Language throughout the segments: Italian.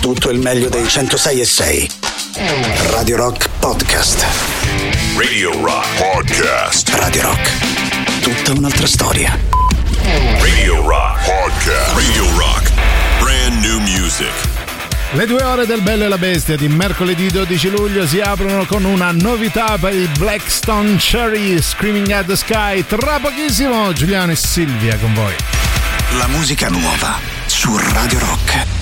tutto il meglio dei 106 e 6. Radio Rock Podcast. Radio Rock Podcast. Radio Rock. Tutta un'altra storia. Radio Rock Podcast. Radio Rock. Brand new music. Le due ore del Bello e la Bestia di mercoledì 12 luglio si aprono con una novità per il Blackstone Cherry Screaming at the Sky. Tra pochissimo Giuliano e Silvia con voi. La musica nuova su Radio Rock.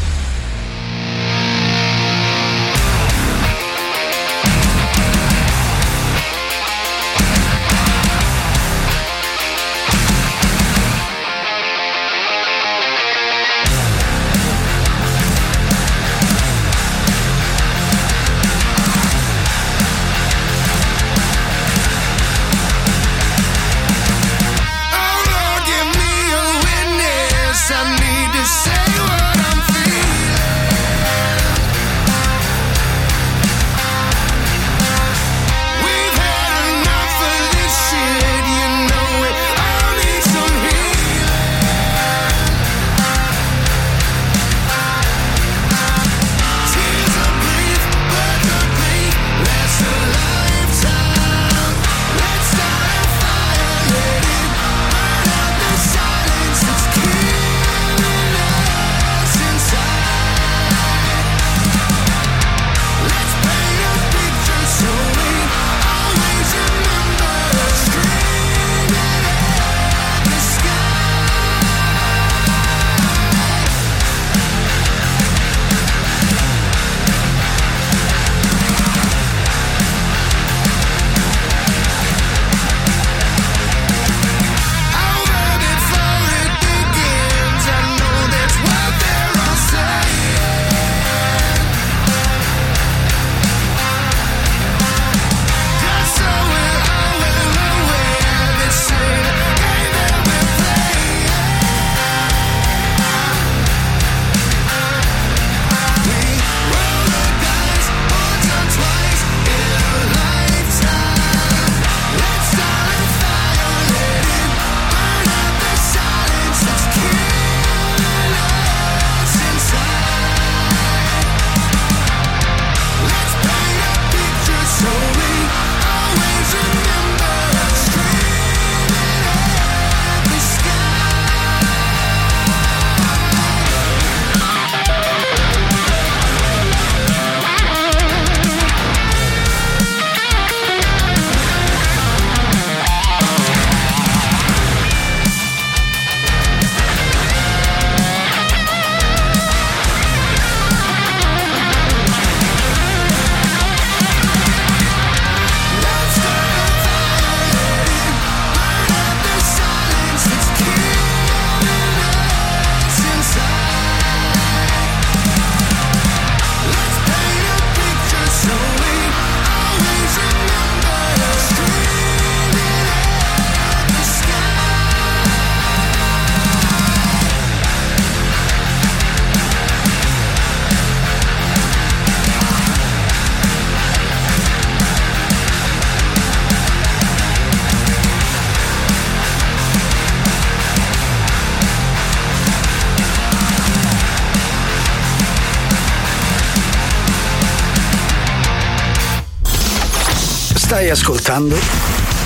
Stai ascoltando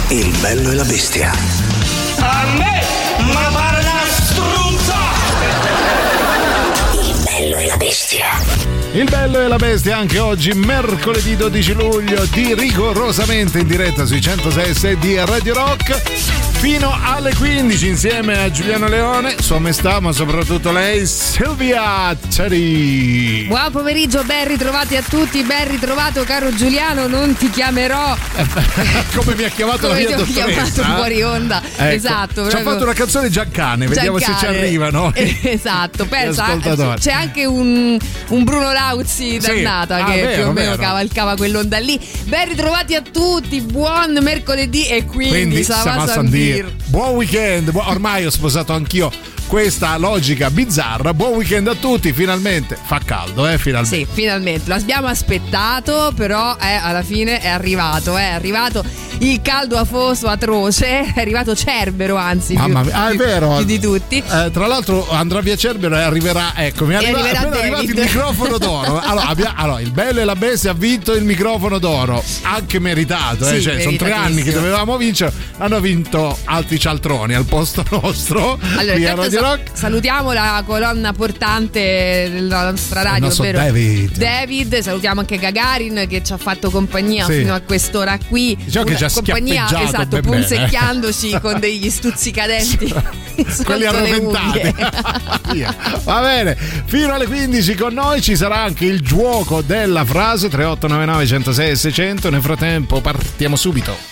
Il bello e la bestia. A me, ma pare una struzza! Il bello e la bestia. Il bello e la bestia anche oggi, mercoledì 12 luglio, di rigorosamente in diretta sui 106 di Radio Rock. Fino alle 15 insieme a Giuliano Leone, sua maestà, ma soprattutto lei, Silvia Tari. Buon pomeriggio, ben ritrovati a tutti, ben ritrovato caro Giuliano, non ti chiamerò Come mi ha chiamato la come mia ti ho dottoressa. chiamato fuori onda. Ecco. Esatto. Ci ha fatto una canzone Giancane, vediamo se ci Giancane. arrivano. Esatto, pensa, c'è anche un, un Bruno Lauzi dannata Ah, che vero, più o meno vero. cavalcava quell'onda lì. Ben ritrovati a tutti, buon mercoledì e quindi, Quindi Sava Sama Sandir. Sandir. Buon weekend, ormai ho sposato anch'io questa logica bizzarra. Buon weekend a tutti, finalmente fa caldo, eh, finalmente. Sì, finalmente lo abbiamo aspettato, però eh, alla fine è arrivato, è arrivato il caldo afoso atroce, è arrivato Cerbero anzi. Mamma più, mia, ah, è vero. più di tutti. Eh, tra l'altro andrà via Cerbero e arriverà, ecco, mi arriva- arriverà appena arrivato il microfono d'oro. Allora, abbia- allora, il bello e la bestia ha vinto il microfono d'oro, anche meritato, eh, Sì, cioè, sono tre anni che dovevamo vincere, hanno vinto altri cialtroni al posto nostro. Allora, intanto Rock. salutiamo la colonna portante della nostra radio, ovvero David. David. Salutiamo anche Gagarin che ci ha fatto compagnia Sì. fino a quest'ora qui. Diciamo che Una ci ha compagnia esatto, ben bene. punzecchiandoci con degli stuzzicadenti quelli arroventati. Va bene, fino alle 15 con noi ci sarà anche il gioco della frase 3899 106 e 600. Nel frattempo partiamo subito.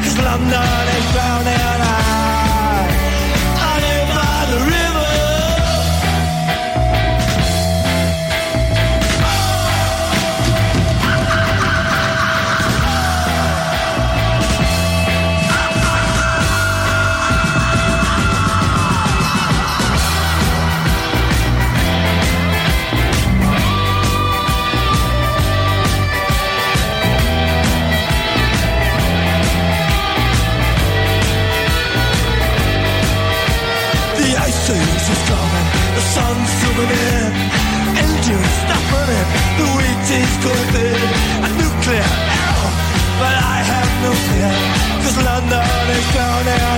London is drowning. I, is going in. A nuclear error, but I have no fear, cause London is drowning.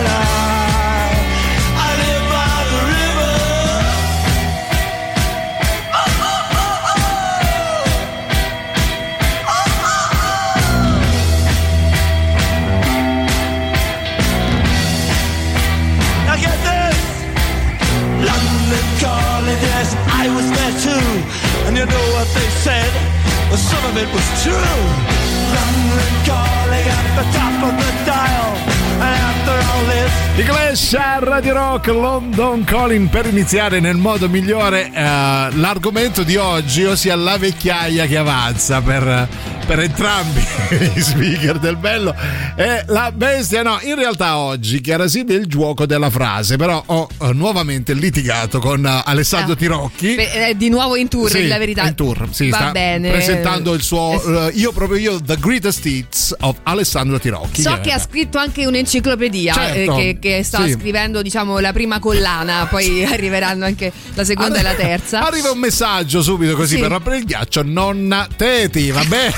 I Clash a Radio Rock London Calling per iniziare nel modo migliore eh, l'argomento di oggi, ossia la vecchiaia che avanza per, per entrambi i speaker del bello e la bestia. No, in realtà oggi chiara sì del gioco della frase, però ho eh, nuovamente litigato con eh, Alessandro Ah. Tirocchi. Beh, è di nuovo in tour, Sì, la verità. in tour, sì, Va sta bene. presentando il suo eh, io proprio io The Greatest Hits of Alessandro Tirocchi. So che ha scritto anche un'enciclopedia Certo, eh, che, che sta sì. scrivendo diciamo la prima collana, poi arriveranno anche la seconda e la terza. Arriva un messaggio subito così Sì. per rompere il ghiaccio. Nonna Teti, va bene.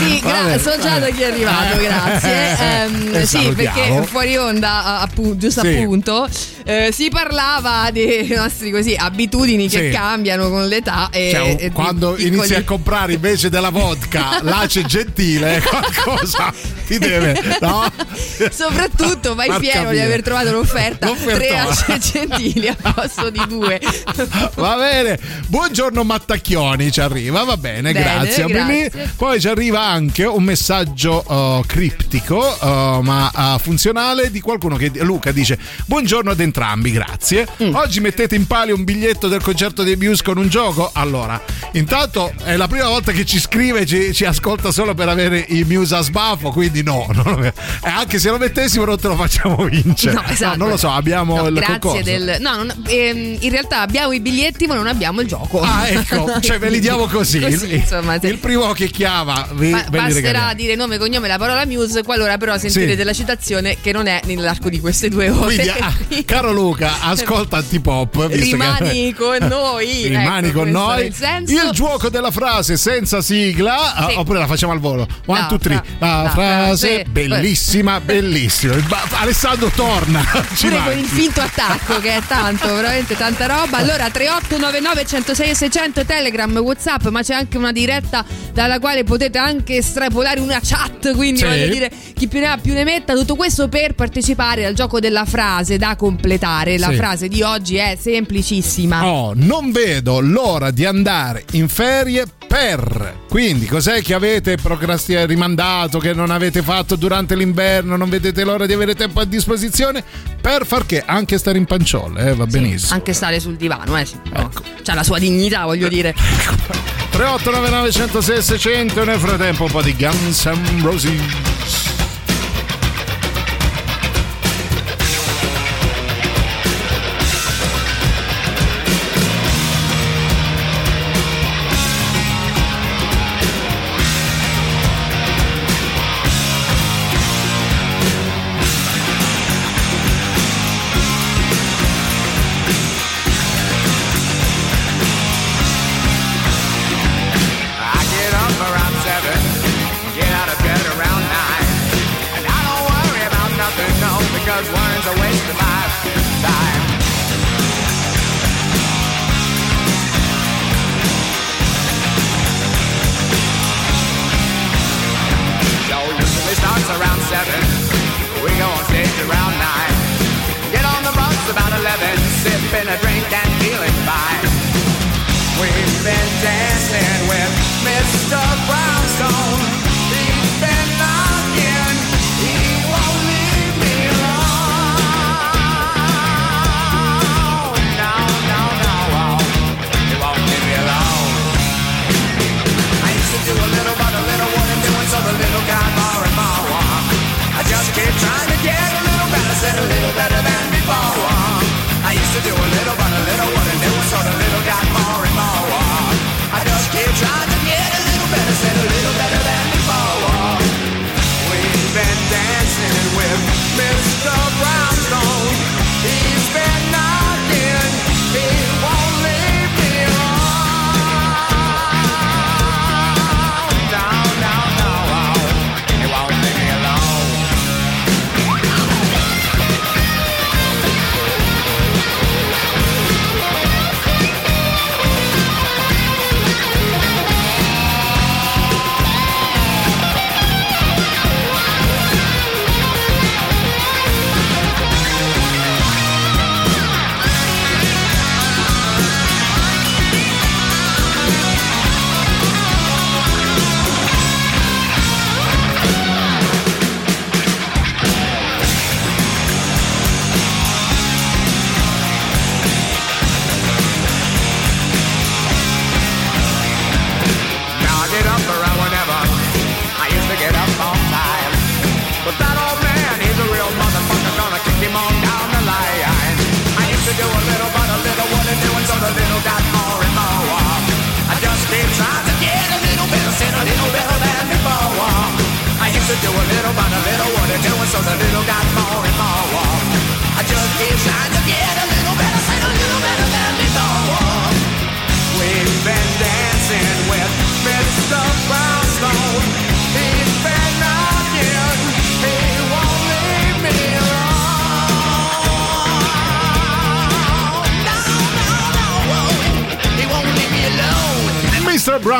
Sì, gra- so già da chi è arrivato, grazie. Ehm, Eh, sì, perché fuori onda, appu- giusto Sì. appunto, eh, si parlava dei nostri così abitudini che Sì. cambiano con l'età e, Cioè, e di quando piccoli- inizi a comprare invece della vodka l'ace gentile, qualcosa. ti deve, no? Soprattutto vai Far fiero di capire. aver trovato un'offerta L'offertona. 3 centili al posto di 2. Va bene, buongiorno Mattacchioni ci arriva, va bene, Bene, grazie. grazie. Poi ci arriva anche un messaggio uh, criptico uh, ma uh, funzionale di qualcuno che Luca dice buongiorno ad entrambi, grazie. Mm. Oggi mettete in palio un biglietto del concerto dei Muse con un gioco? Allora, intanto è la prima volta che ci scrive e ci, ci ascolta solo per avere i Muse a sbafo, quindi no, non- e anche se lo mettessimo non te lo facciamo vincere. No, esatto. non lo so, abbiamo No, il grazie concorso. del. No, non- ehm, in realtà abbiamo i biglietti, ma non abbiamo il gioco. Ah, ecco, cioè ve li diamo così. Così, il, insomma, se- il primo che chiama, vi, Ba- basterà regaliamo. dire nome, cognome e la parola Muse, qualora però sentirete Sì. la citazione che non è nell'arco di queste due ore. Quindi, ah, caro Luca, ascolta Antipop. Rimani che- con noi. Rimani Ecco, con noi. Il. Il gioco della frase senza sigla, ah, Sì. oppure la facciamo al volo. One, La two, three. La, la frase, frase- bellissima, bellissima. Alessandro torna. Ci Pure con il finto attacco che è tanto, veramente tanta roba. Allora 3899 106 e 600 Telegram, Whatsapp, ma c'è anche una diretta dalla quale potete anche estrapolare una chat, quindi Sì. voglio dire chi più ne ha più ne metta, tutto questo per partecipare al gioco della frase da completare. La Sì. frase di oggi è semplicissima. Oh, non vedo l'ora di andare in ferie per. Quindi, cos'è che avete procrastinato, rimandato, che non avete fatto durante l'inverno? Non vedete l'ora di avere tempo a disposizione? Per far che? Anche stare in panciolle, eh, va benissimo. Anche stare sul divano, eh sì. Ecco. C'ha la sua dignità, voglio dire. 3899 106 600 nel frattempo un po' di Guns N' Roses.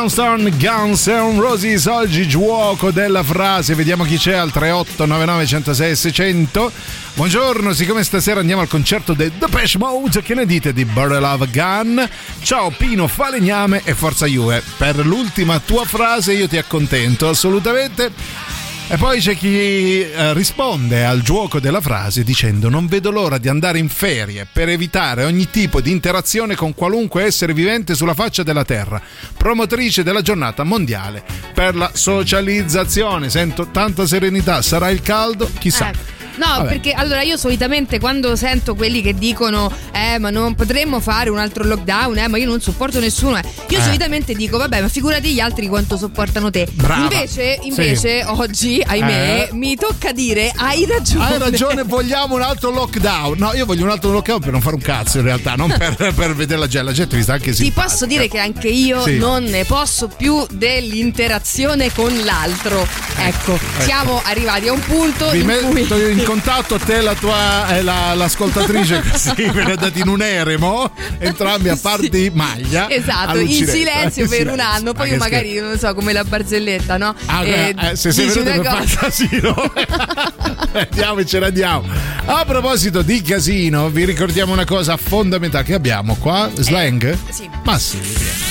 Mr. Brownstone, Guns N' Roses, oggi gioco della frase, vediamo chi c'è al 3899 106 600. Buongiorno, siccome stasera andiamo al concerto dei Depeche Mode, che ne dite di Burr Love Gun? Ciao Pino Falegname e Forza Juve. Per l'ultima tua frase io ti accontento, assolutamente. E poi c'è chi eh, risponde al gioco della frase dicendo non vedo l'ora di andare in ferie per evitare ogni tipo di interazione con qualunque essere vivente sulla faccia della Terra. Promotrice della giornata mondiale per la socializzazione. Sento tanta serenità, sarà il caldo? Chissà. Eh. No, Vabbè. perché allora io solitamente quando sento quelli che dicono eh ma non potremmo fare un altro lockdown, eh ma io non sopporto nessuno, eh", io Eh. solitamente dico vabbè ma figurati gli altri quanto sopportano te. Brava. Invece, invece oggi, ahimè, Eh. mi tocca dire hai ragione. Hai ragione, vogliamo un altro lockdown. No, io voglio un altro lockdown per non fare un cazzo in realtà, non per, per vedere la gente. La gente mi sta anche Ti simpatica. posso dire che anche io Sì. non ne posso più dell'interazione con l'altro. Ecco, siamo arrivati a un punto Vi in cui metto in contatto te e la tua eh, la- l'ascoltatrice così ve ne andate in un eremo entrambi a farti maglia Esatto, in silenzio In per un anno, poi io magari, non so, come la barzelletta, no? Ah, Eh, eh, se sei venuto per fare casino andiamo e ce ne andiamo a proposito di casino vi ricordiamo una cosa fondamentale che abbiamo qua slang? Eh, sì. ma sì via.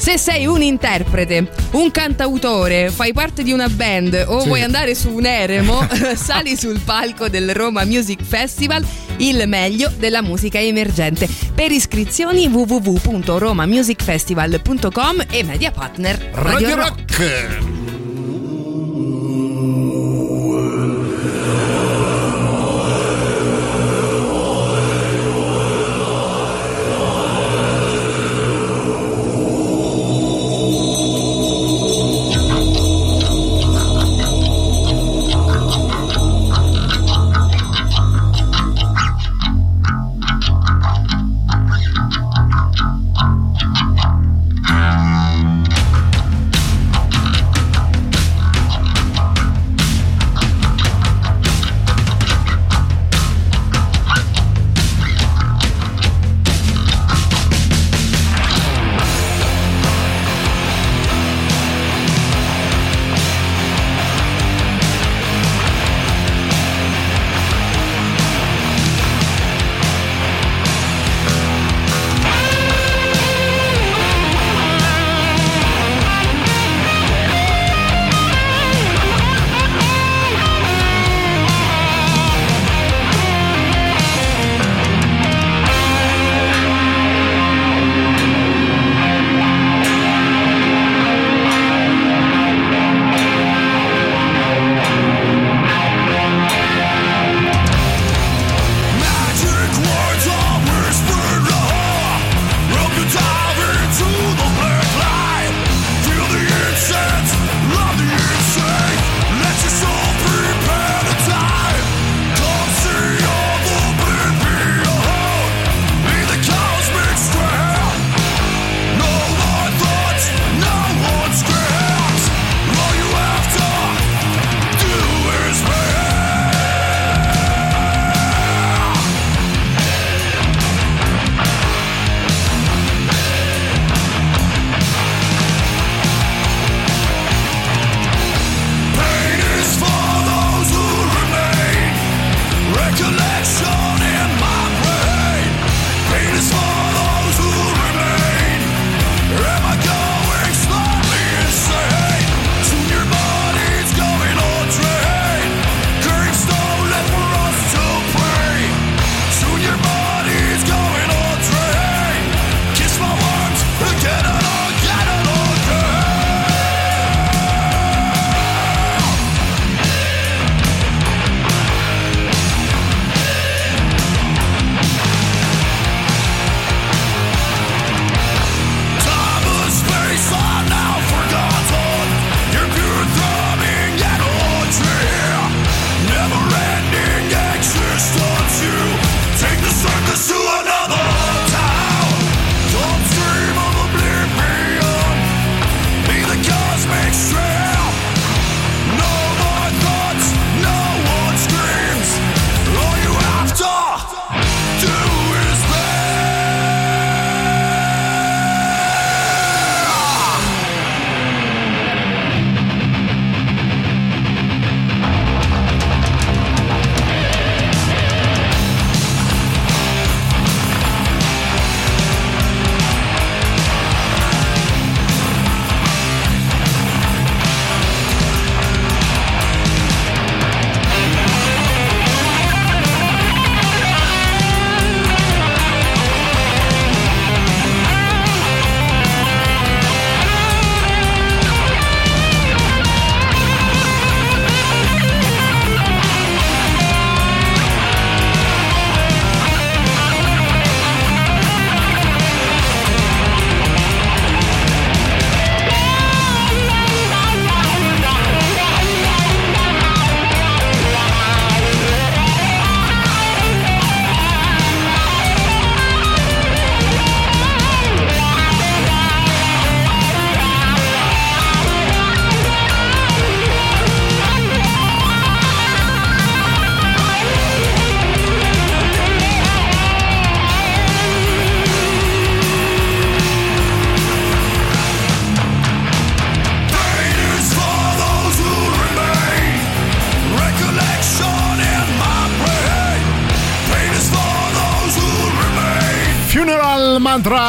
Se sei un interprete, un cantautore, fai parte di una band o Sì. vuoi andare su un eremo, sali sul palco del Roma Music Festival, il meglio della musica emergente. Per iscrizioni www.romamusicfestival.com e media partner Radio, Radio Rock. Rock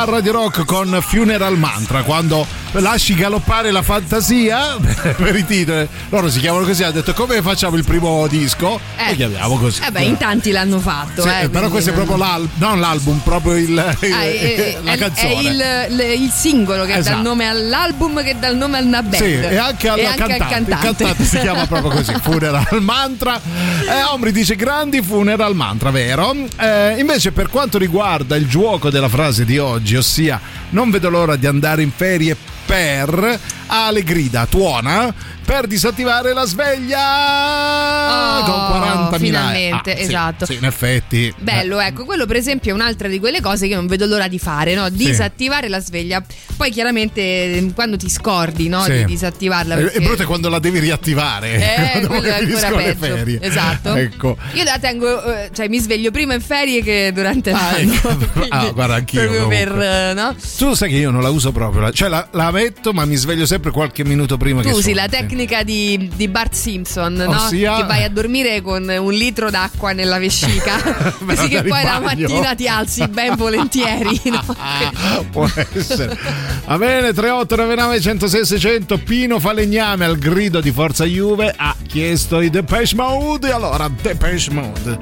a Radio Rock con Funeral Mantra. Quando lasci galoppare la fantasia per i titoli, loro si chiamano così. Ha detto come facciamo il primo disco? Eh. Lo chiamiamo così. Eh beh, in tanti l'hanno fatto. Sì, eh, però quindi questo è proprio l'album, non l'album, proprio il, Ah, è, la è- canzone. è il, il- il singolo che dà Esatto. il nome all'album, che dà il nome alla band. Sì, e anche al E al cantante. Il cantante. cantante si chiama proprio così, Funeral Mantra. Eh, Omri dice grandi Funeral Mantra, vero? Eh, invece per quanto riguarda il gioco della frase di oggi, ossia non vedo l'ora di andare in ferie per Ale grida, tuona per disattivare la sveglia Oh, con 40.000 finalmente, Ah, sì, esatto. Sì, in effetti. Bello, ecco, quello per esempio è un'altra di quelle cose che non vedo l'ora di fare, no? Disattivare la sveglia. Poi chiaramente eh, quando ti scordi, no? Sì. Di disattivarla. È- perché- È brutto quando la devi riattivare. Eh, che è ancora finiscono le peggio. ferie. Esatto. Ecco. Io la tengo, eh, cioè mi sveglio prima in ferie che durante Ah, l'anno. ecco. Ah, guarda, anch'io Proprio per, comunque. eh, no? Tu sai che io non la uso proprio, cioè la, la metto ma mi sveglio sempre qualche minuto prima Tu che usi la tecnica di, di Bart Simpson, no? Ossia- Che vai a dormire con un litro d'acqua nella vescica, così che poi la mattina ti alzi ben volentieri. no? Può essere. Va bene, 3899 106 600 Pino Falegname al grido di Forza Juve ha chiesto i Depeche Mode. E allora, Depeche Mode.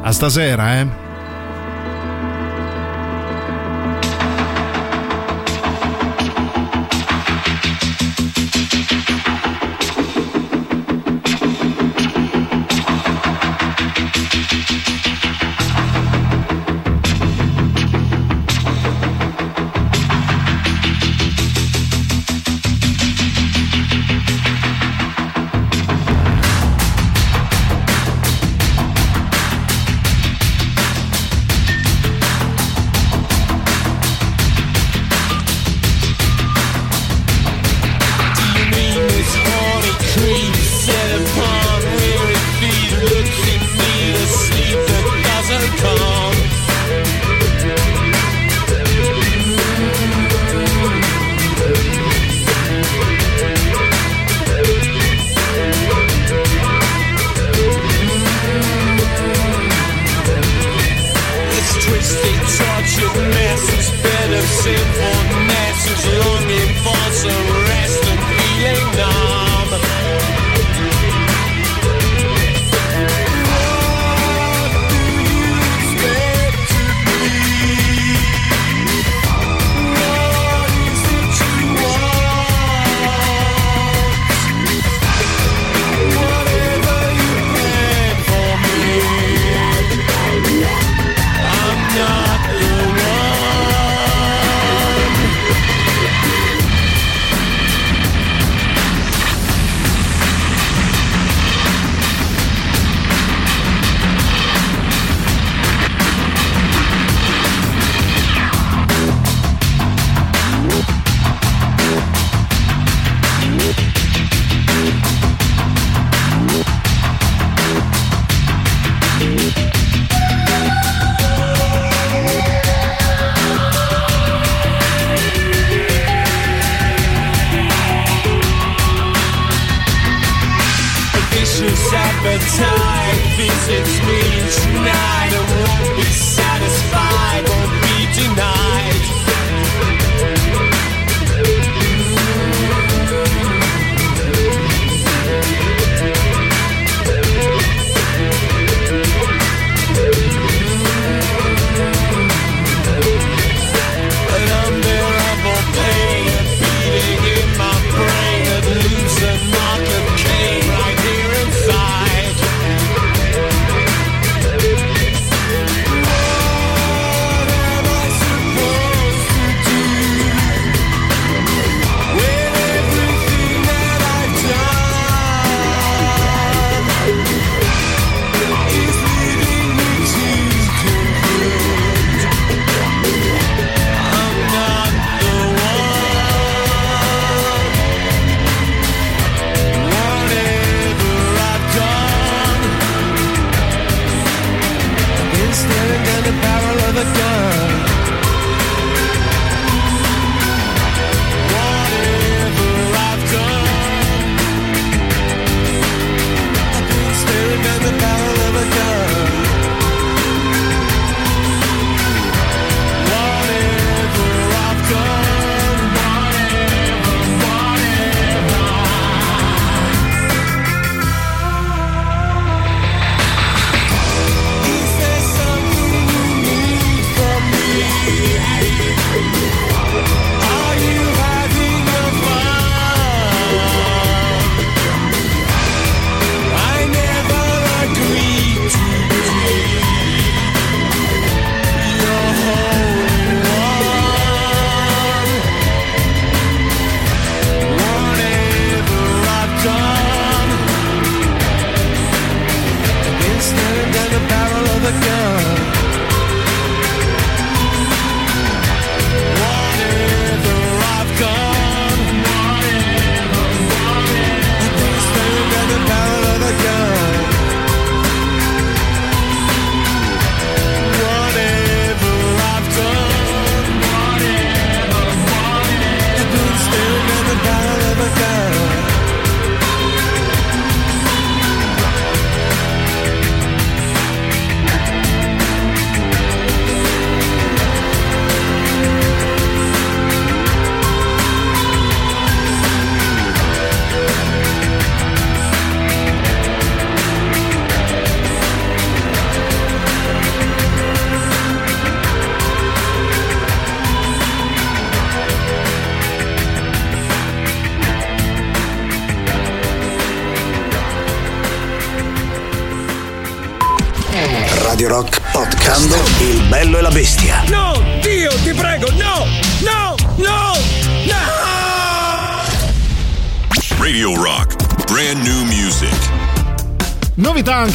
A stasera, eh? Thank you.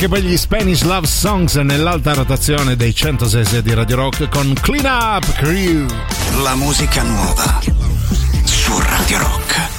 anche per gli Spanish Love Songs nell'alta rotazione dei 106 di Radio Rock con Clean Up Crew. La musica nuova su Radio Rock.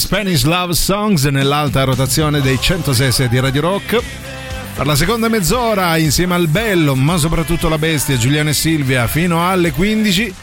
Spanish Love Songs nell'alta rotazione dei 106 di Radio Rock. Per la seconda mezz'ora, insieme al bello, ma soprattutto la bestia, Giuliano e Silvia, fino alle 15.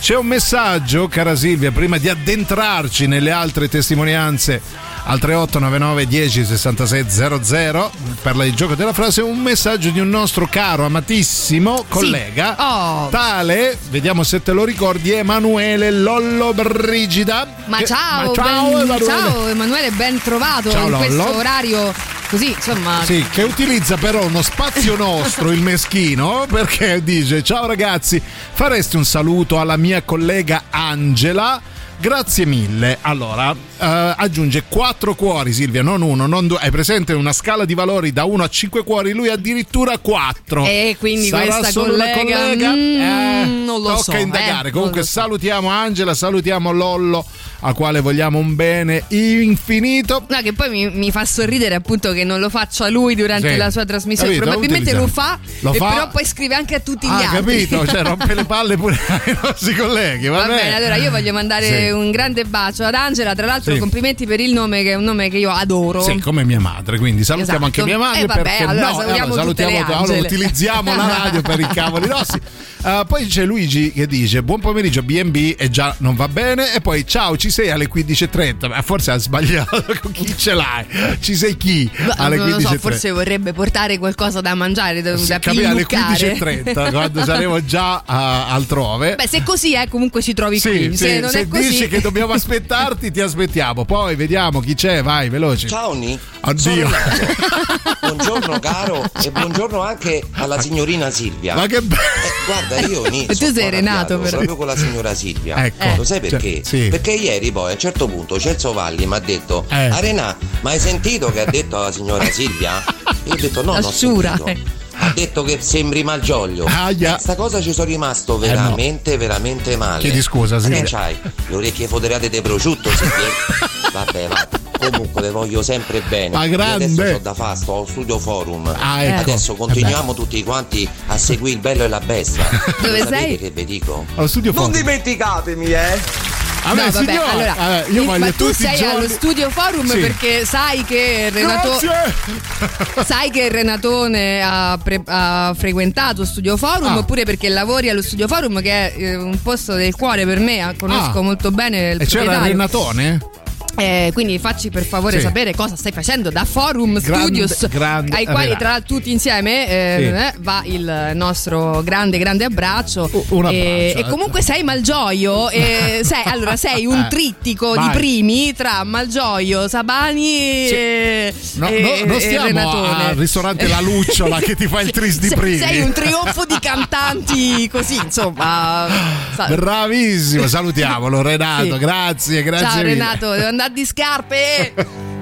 C'è un messaggio, cara Silvia, prima di addentrarci nelle altre testimonianze al 3899 10 66 00 per il gioco della frase un messaggio di un nostro caro amatissimo collega Oh. tale vediamo se te lo ricordi Emanuele Lollo Brigida Ma Che- ciao, ma ciao, ben- Emanuele. ciao Emanuele, ben trovato Ciao, in Lollo. questo orario così, insomma. Sì, che utilizza però uno spazio nostro, il meschino, perché dice: Ciao ragazzi, faresti un saluto alla mia collega Angela? Grazie mille. Allora, aggiunge quattro cuori, Silvia, non uno, non due. Hai presente una scala di valori da 1 a 5 cuori, lui addirittura 4. E quindi Sarà questa solo una collega, collega? mm, Eh, non lo tocca so, indagare. eh, Comunque, non lo so. salutiamo Angela, salutiamo Lollo, al quale vogliamo un bene infinito. No, che poi mi, mi fa sorridere appunto che non lo faccia lui durante Sì. la sua trasmissione. Capito? Probabilmente lo fa, Lo fa- però poi scrive anche a tutti gli Ah, altri. capito? Cioè, rompe le palle pure ai nostri colleghi. Va, Va bene, allora io voglio mandare Sì. un grande bacio ad Angela. Tra l'altro, Sì. complimenti per il nome, che è un nome che io adoro. Sì, come mia madre, quindi salutiamo Esatto. anche mia madre Eh, vabbè, perché allora no, salutiamo tutte salutiamo allora utilizziamo la radio per i cavoli nostri. Uh, poi c'è Luigi che dice buon pomeriggio BNB e già non va bene e poi ciao ci sei alle 15.30 ma forse ha sbagliato con chi ce l'hai ci sei chi Ma alle non lo so, 15.30 forse vorrebbe portare qualcosa da mangiare, da, da Capì, alle pilluccare. 15.30 quando saremo già uh, altrove Beh, se così è, comunque ci trovi sì, qui. sì, se non è così. dici che dobbiamo aspettarti ti aspettiamo poi vediamo chi c'è vai veloci Ciao Ni. Addio. Buongiorno caro e buongiorno anche alla signorina Silvia. ma che bello Eh, guarda, io Ni, E tu sono sei Renato, però. proprio con la signora Silvia. Ecco. Lo sai perché? Cioè, sì. Perché ieri poi a un certo punto Celso Valli mi ha detto Eh. Arena, ma hai sentito che ha detto alla signora Silvia? Io ho detto no, non ho Assura, sentito. Eh. Ha detto che sembri Malgioglio. Aia. Sta cosa ci sono rimasto veramente, veramente male. Chiedi scusa, Ma Silvia. Che c'hai? Le orecchie foderate di prosciutto, Silvia? Vabbè, va. Comunque le voglio sempre bene. Ma Io grande. Adesso ho da fare, sto studio forum. Ah, ecco. Adesso continuiamo tutti quanti a seguire il bello e la bestia. Dove Sapete sei? che vi dico? allo studio Non forum. dimenticatemi, eh! Vabbè, no, vabbè, signora, allora, vabbè, io mi- voglio ma tu sei giorni- allo studio forum Sì. perché sai che Renato Grazie. sai che Renatone ha, pre- ha frequentato Studio Forum Ah. oppure perché lavori allo Studio Forum che è eh, un posto del cuore per me, eh, conosco Ah. molto bene il E c'era proprietario. Renatone? Eh, quindi facci per favore Sì. sapere cosa stai facendo da Forum Grande- Studios, grande ai quali Renato. tra tutti insieme eh, Sì. eh, va il nostro grande grande abbraccio. Un abbraccio, E, eh. comunque sei Malgioio, sei, allora sei un Eh, trittico di primi tra Malgioio, Sabani Sì. e, No, no, non stiamo al ristorante La Lucciola che ti fa il tris di primi. Sei un trionfo di cantanti così, insomma. Bravissimo, salutiamolo Renato, grazie, grazie. Ciao mille. Renato, devo andare di scarpe.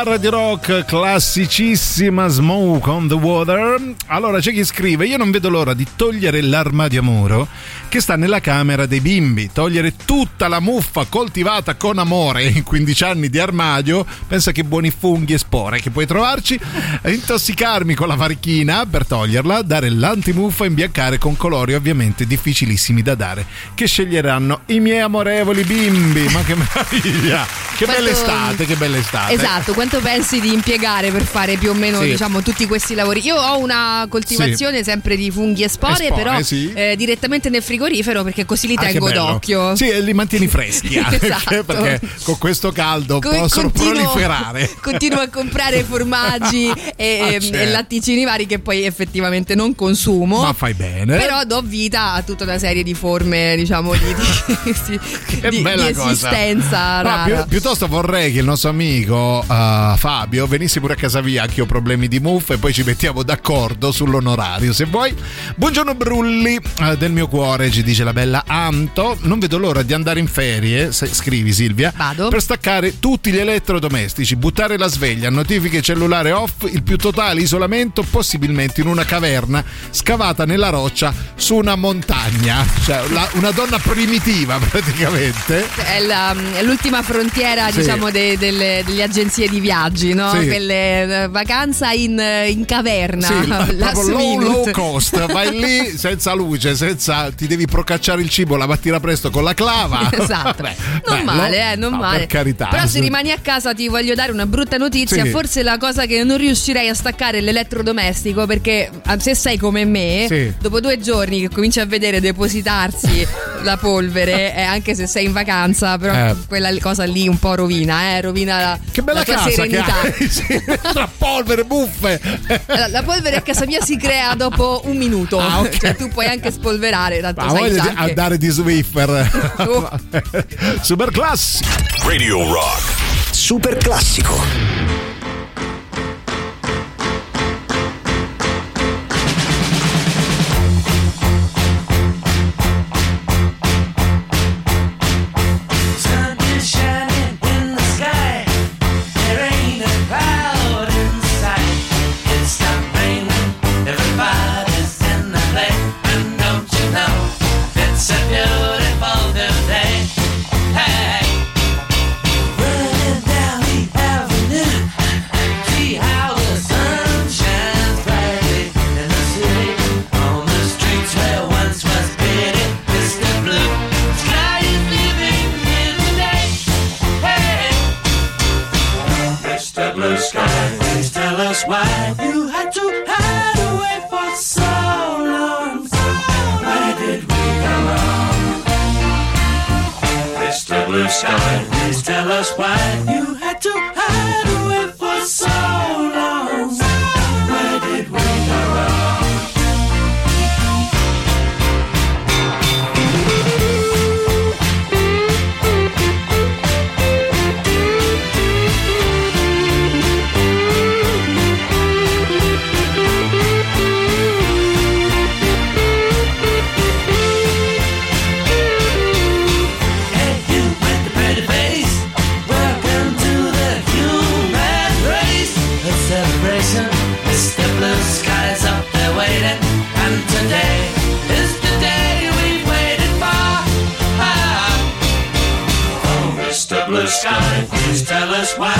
Purple a Radio Rock, classicissima Smoke on the Water. Allora c'è chi scrive: Io non vedo l'ora di togliere l'armadio a muro che sta nella camera dei bimbi, togliere tutta la muffa coltivata con amore in 15 anni di armadio. Pensa che buoni funghi e spore che puoi trovarci. Intossicarmi con la varichina per toglierla, dare l'antimuffa e imbiancare con colori ovviamente difficilissimi da dare, che sceglieranno i miei amorevoli bimbi. Ma che meraviglia! Che Quanto- bella estate, che bella estate. Esatto, quanto pensi di impiegare per fare più o meno Sì. diciamo, tutti questi lavori? Io ho una coltivazione sempre di funghi e spore, E spore, però sì. eh, direttamente nel frigorifero perché così li Ah, tengo bello. d'occhio. Sì, e li mantieni freschi anche Esatto. perché con questo caldo Co- possono continuo- proliferare. Continuo a comprare formaggi e, Ah, e- certo. e latticini vari che poi effettivamente non consumo. Ma fai bene. Però do vita a tutta una serie di forme, diciamo, di, di, sì, di- di esistenza più- piuttosto vorrei che il nostro amico uh, Fabio venisse pure a casa mia, anche ho problemi di muffa e poi ci mettiamo d'accordo sull'onorario se vuoi. Buongiorno Brulli eh, del mio cuore, ci dice la bella Anto. Non vedo l'ora di andare in ferie, se- scrivi Silvia, Vado. per staccare tutti gli elettrodomestici, buttare la sveglia, notifiche cellulare off, il più totale isolamento, possibilmente in una caverna scavata nella roccia su una montagna. Cioè la- una donna primitiva praticamente. È, la- è l'ultima frontiera, Sì. diciamo, de- delle, delle agenzie di viaggi, no? Sì. Quelle eh, vacanza in, in caverna. Sì, proprio low, low cost, vai lì senza luce, senza ti devi procacciare il cibo la mattina presto con la clava. Esatto, non bello. male, eh, non No, male. Per carità. Però se rimani a casa ti voglio dare una brutta notizia, Sì. forse la cosa che non riuscirei a staccare è l'elettrodomestico perché ah, se sei come me, Sì. dopo due giorni che cominci a vedere depositarsi la polvere, eh, anche se sei in vacanza, però Eh. quella cosa lì un po' rovina, eh, rovina la, Che bella la tua casa serenità. che hai, sì, tra polvere, buffe. Allora, la polvere a casa mia si crea dopo un minuto, Ah, ok. cioè tu puoi anche spolverare, tanto Ma sai voglia già di che- andare di Swiffer. Oh. Super classico. Radio Rock. Super classico. Blue Sky, please tell us why you Sky, please tell us why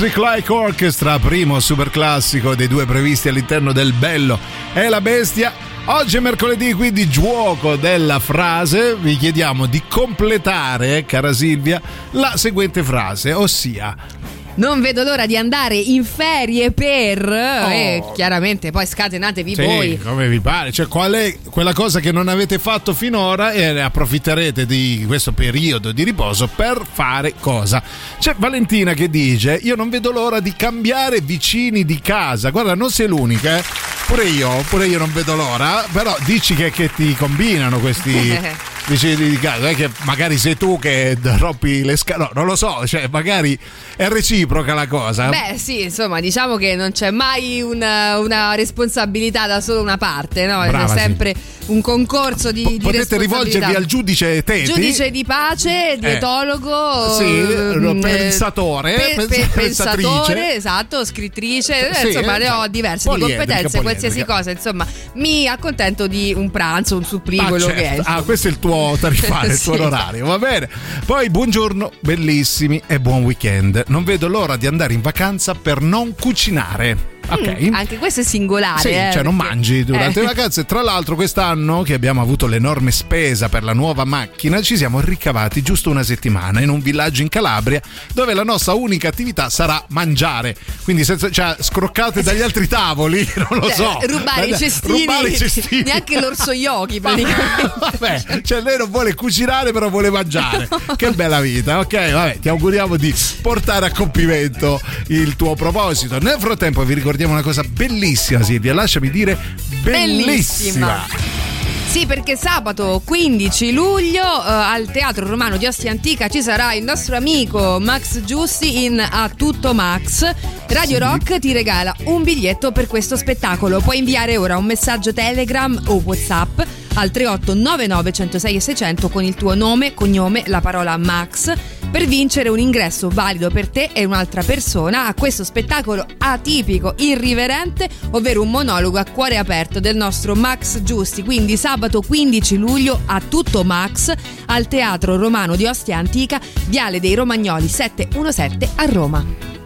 Electric Light Orchestra, primo super classico dei due previsti all'interno del Bello e la Bestia. Oggi è mercoledì, quindi gioco della frase. Vi chiediamo di completare, cara Silvia, la seguente frase, ossia Non vedo l'ora di andare in ferie per. E chiaramente poi scatenatevi Oh. Sì, voi. come vi pare, cioè qual è quella cosa che non avete fatto finora e approfitterete di questo periodo di riposo per fare cosa? C'è Valentina che dice "Io non vedo l'ora di cambiare vicini di casa". Guarda, non sei l'unica, eh. Pure io, pure io non vedo l'ora, però dici che, che ti combinano questi vicini di casa, non è che magari sei tu che rompi le scale, no, non lo so, cioè magari è reciproca la cosa. Beh, sì, insomma, diciamo che non c'è mai una, una responsabilità da solo una parte, no? Brava, C'è sì. sempre un concorso di, di Potete rivolgervi al giudice Teti. Giudice di pace, dietologo, Sì, ehm, pensatore, pe- pe- pensatore, esatto, scrittrice, eh, Sì, insomma, ne ho diverse di competenze, qualsiasi cosa, insomma, mi accontento di un pranzo, un supplì, Ah, quello certo. che è. Ah, questo è il tuo tariffario, il tuo Sì, onorario, va bene. Poi buongiorno, bellissimi e buon weekend. Non vedo l'ora di andare in vacanza per non cucinare. Ok. Mm, Anche questo è singolare. Sì, eh, cioè non perché- mangi durante Eh. le vacanze. Tra l'altro, quest'anno che abbiamo avuto l'enorme spesa per la nuova macchina, ci siamo ricavati giusto una settimana in un villaggio in Calabria dove la nostra unica attività sarà mangiare. Quindi, senza, cioè, scroccate dagli altri tavoli, non lo Cioè, so. rubare i cestini, rubare i cestini. neanche l'orso yogi praticamente. Vabbè, cioè lei non vuole cucinare, però vuole mangiare. Che bella vita, ok? Vabbè, ti auguriamo di portare a compimento il tuo proposito. Nel frattempo, vi ricordiamo una cosa bellissima, Silvia. Lasciami dire, bellissima. Sì, perché sabato 15 luglio eh, al Teatro Romano di Ostia Antica ci sarà il nostro amico Max Giussi in A Tutto Max. Radio Rock ti regala un biglietto per questo spettacolo. Puoi inviare ora un messaggio Telegram o WhatsApp al 3899 106 e 600 con il tuo nome, cognome, la parola Max per vincere un ingresso valido per te e un'altra persona a questo spettacolo atipico, irriverente, ovvero un monologo a cuore aperto del nostro Max Giusti. Quindi sabato 15 luglio a tutto Max al Teatro Romano di Ostia Antica, Viale dei Romagnoli 717 a Roma.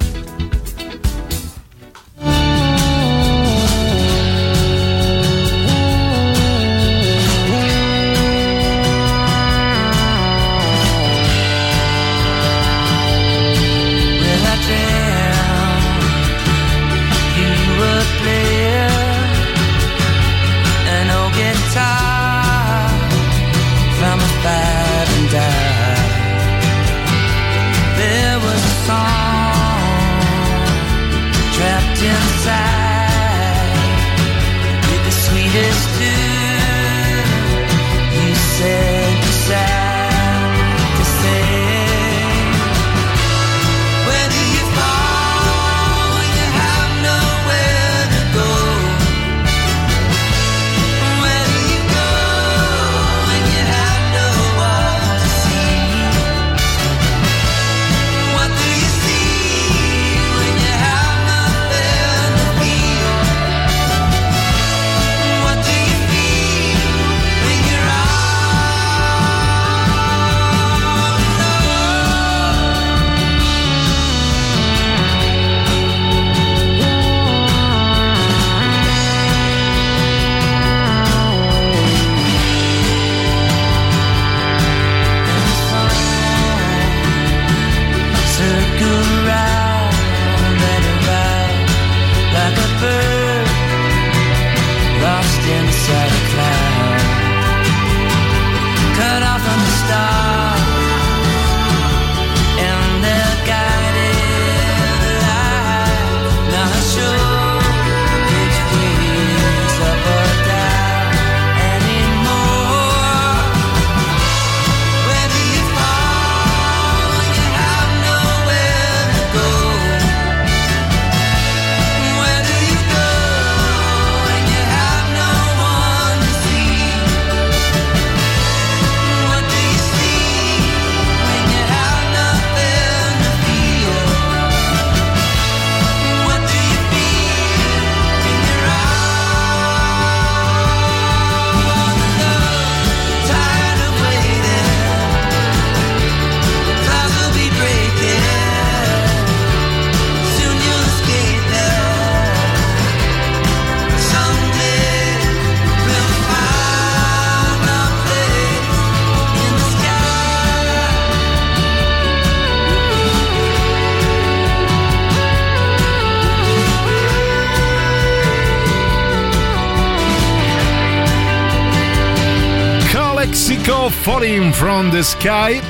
Falling from the Sky.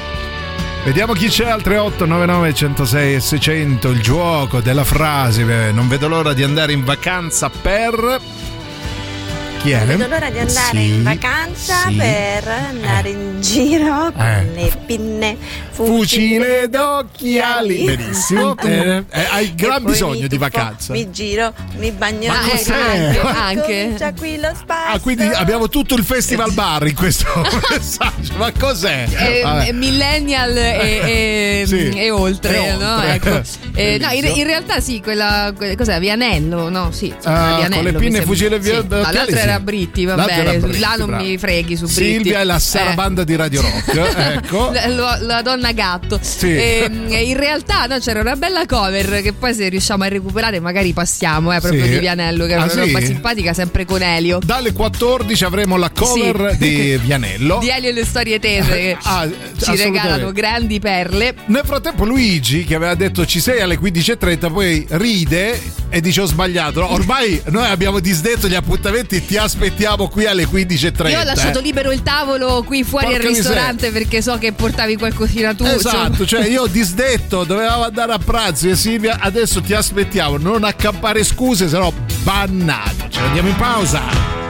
Vediamo chi c'è al 3899 106 e 600 il gioco della frase. Non vedo l'ora di andare in vacanza per. Chi è? Vedo l'ora di andare Sì, in vacanza sì. per andare in giro con Eh. le pinne Fucile d'occhiali. Benissimo. Eh, eh, hai gran E bisogno di vacanza. Mi giro, mi bagno Ma mare, Anche. Comincia qui lo spazio. Ah, quindi abbiamo tutto il festival bar in questo messaggio. Ma cos'è? Eh, eh, millennial e, e- Sì. e oltre, E no? oltre. Ecco. Eh, no, in, in realtà sì, quella, que- cos'è? Vianello, no? Sì, insomma, Ah, Vianello, con le pinne fucile via Sì. D'occhiali, sì. Era Britti, va era bene, Britti, là non bravo. mi freghi su Britti. Silvia è la sarabanda di Radio Rock, ecco. La, la- donna gatto. Sì. Ehm, in realtà no, c'era una bella cover che poi se riusciamo a recuperare magari passiamo, eh, proprio Sì. di Vianello, che è Ah, una sì? roba simpatica, sempre con Elio. Dalle 14 avremo la cover di Vianello. Di Elio e le storie tese che Ah, ci regalano grandi perle. Nel frattempo Luigi che aveva detto ci sei alle 15.30 poi ride e dice ho sbagliato. No, Ormai noi abbiamo disdetto gli appuntamenti ti aspettiamo qui alle 15.30. Io ho lasciato eh. libero il tavolo qui fuori Porca al ristorante perché so che portavi qualcosina tu. Esatto, cioè io ho disdetto, dovevamo andare a pranzo e Silvia adesso ti aspettiamo, non accampare scuse, sennò bannato. Ci andiamo in pausa.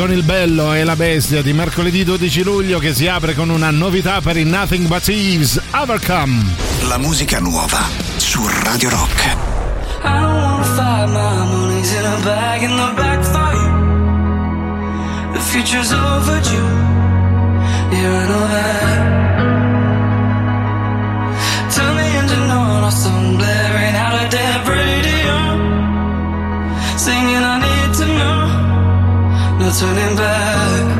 Con il bello e la bestia di mercoledì 12 luglio che si apre con una novità per i Nothing But Thieves, Overcome. La musica nuova su Radio Rock. I don't wanna fight, my money's in a bag in the back for you. The future's overdue. Yeah, I know that. Turning back.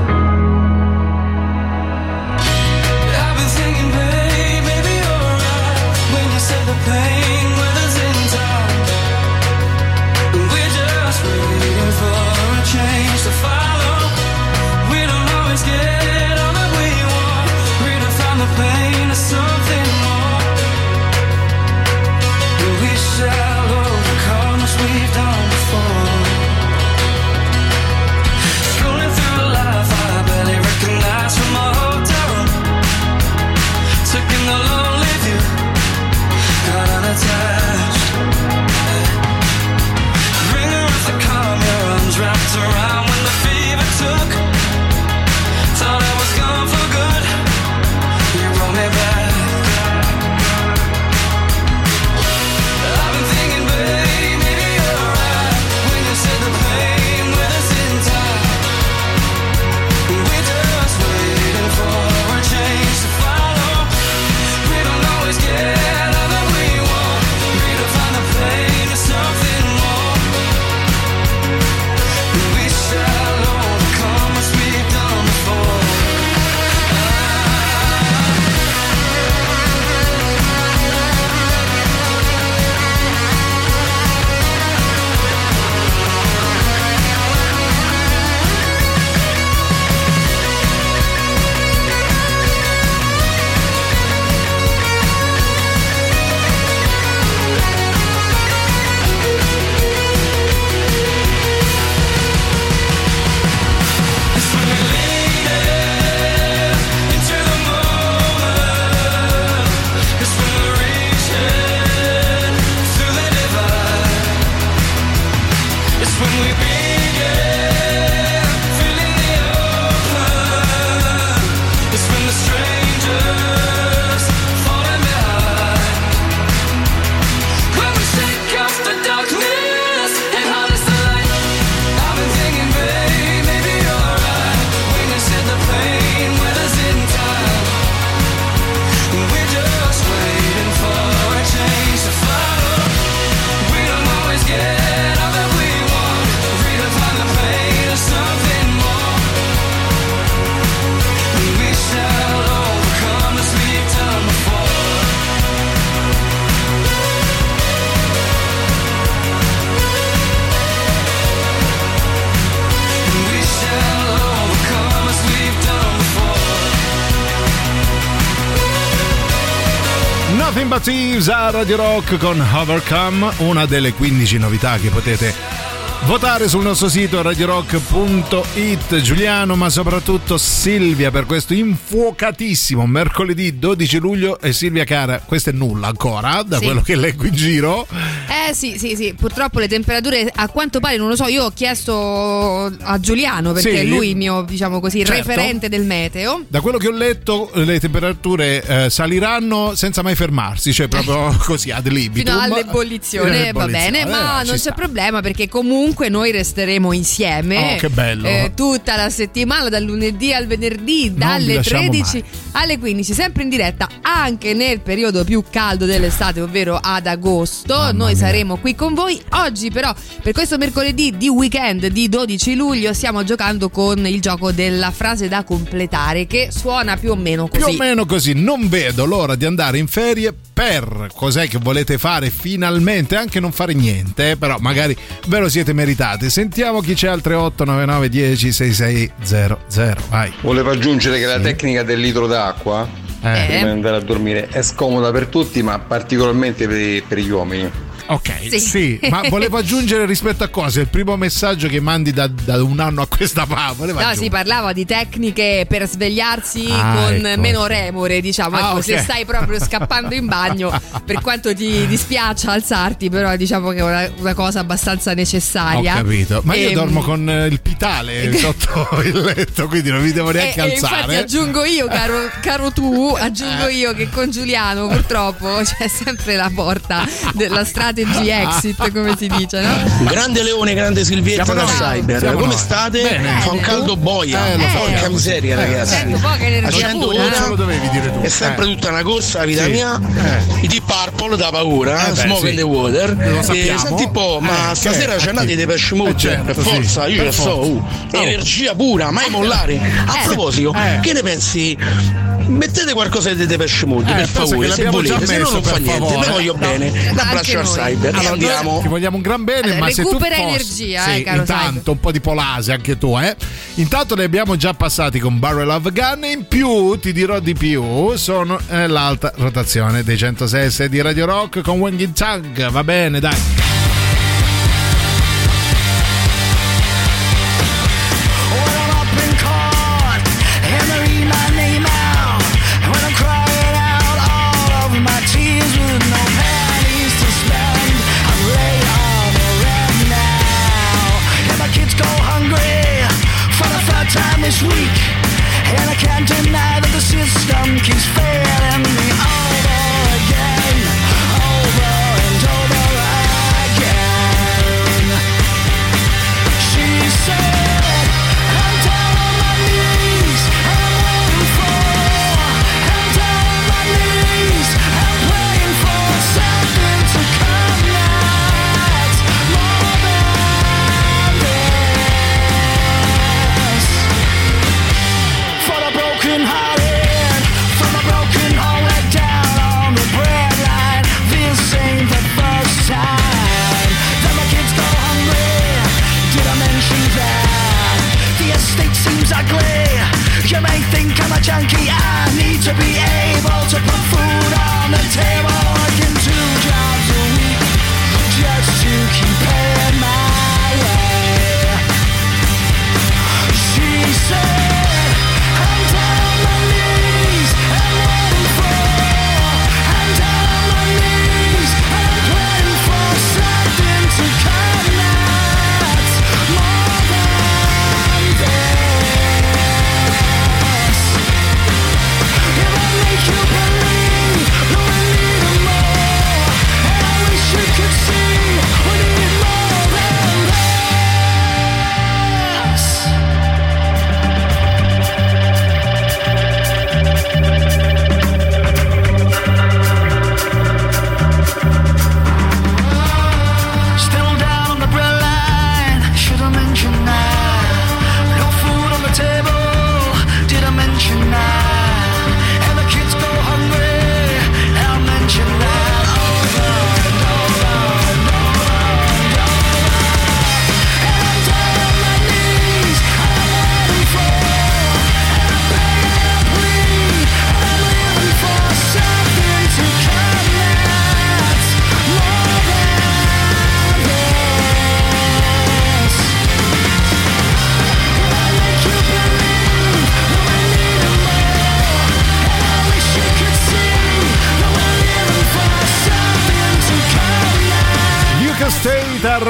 Radio Rock con Overcome, una delle 15 novità che potete votare sul nostro sito radiorock.it. Giuliano, ma soprattutto Silvia per questo infuocatissimo mercoledì 12 luglio e Silvia cara, questo è nulla ancora da Sì. quello che leggo in giro. Eh sì, sì, sì, purtroppo le temperature a quanto pare non lo so, io ho chiesto a Giuliano perché Sì. è lui il mio, diciamo così, Certo. referente del meteo. Da quello che ho letto le temperature eh, saliranno senza mai fermarsi, cioè proprio così ad libitum. Fino all'ebollizione, va bene, ma Eh, non c'è problema perché comunque noi resteremo insieme Oh, che bello. eh, tutta la settimana, dal lunedì al venerdì, vi dalle lasciamo 13 alle 15, sempre in diretta, anche nel periodo più caldo dell'estate, ovvero ad agosto. Mamma noi mia. saremo qui con voi. Oggi, però, per questo mercoledì di weekend di 12 luglio, stiamo giocando con il gioco della frase da completare, che suona più o meno così. Più o meno così, non vedo l'ora di andare in ferie per cos'è che volete fare finalmente, anche non fare niente, eh, però magari ve lo siete meritati. Sentiamo chi c'è al 3899 10 6600. Vai. Volevo aggiungere che la tecnica del litro d'acqua Eh. prima di andare a dormire è scomoda per tutti, ma particolarmente per, per gli uomini. Ok, Sì. sì. ma volevo aggiungere rispetto a cosa? Il primo messaggio che mandi da, da un anno a questa pa, volevo No, si parlava di tecniche per svegliarsi Ah, con ecco. meno remore, diciamo. Ah, Ecco, ok. Se stai proprio scappando in bagno, per quanto ti dispiaccia alzarti, però diciamo che è una, una cosa abbastanza Ho necessaria. capito, ma io Ehm, dormo con eh, il pitale sotto il letto, quindi non mi devo neanche e, e infatti alzare. aggiungo io, caro, caro tu, aggiungo io che con Giuliano purtroppo c'è sempre la porta della strada strategie exit, come si dice, no? Grande Leone, grande Silvietta da. Cyber. Siamo Come noi. state? Bene. Fa un caldo boia. Eh, lo so. Porca miseria, ragazzi. Ecco, poca energia A pura, 108 no? lo dovevi dire tu. È sempre Eh. tutta una corsa, la vita Sì. mia. Eh. I Deep Purple da paura, Eh beh, Smoke sì. in the Water. Lo sappiamo. senti un po', ma Eh, stasera c'è andati dei Depeche Mode. Eh, certo, per sì. forza, io Per lo so. forza. uh, energia pura, mai mollare. A Eh. proposito, Eh. che ne pensi? Mettete qualcosa di Depeche Mode, Eh, per che favore, se l'abbiamo già volete, se no messo, non fa per niente. favore. Me voglio No. bene. Un abbraccio al noi. Cyber. Allora, andiamo. Ti vogliamo un gran bene, Allora, ma se tu recupera fossi- energia, sì, eh, caro intanto un po' di polase anche tu, eh. Intanto li abbiamo già passati con Barrel of Gun. In più, ti dirò di più, sono nell'alta rotazione dei 106 di Radio Rock con Wang Tang. Va bene, dai.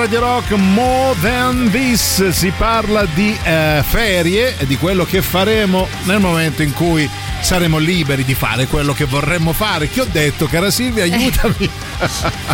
Radio Rock More Than This si parla di eh, ferie e di quello che faremo nel momento in cui saremo liberi di fare quello che vorremmo fare. Che ho detto, cara Silvia, aiutami.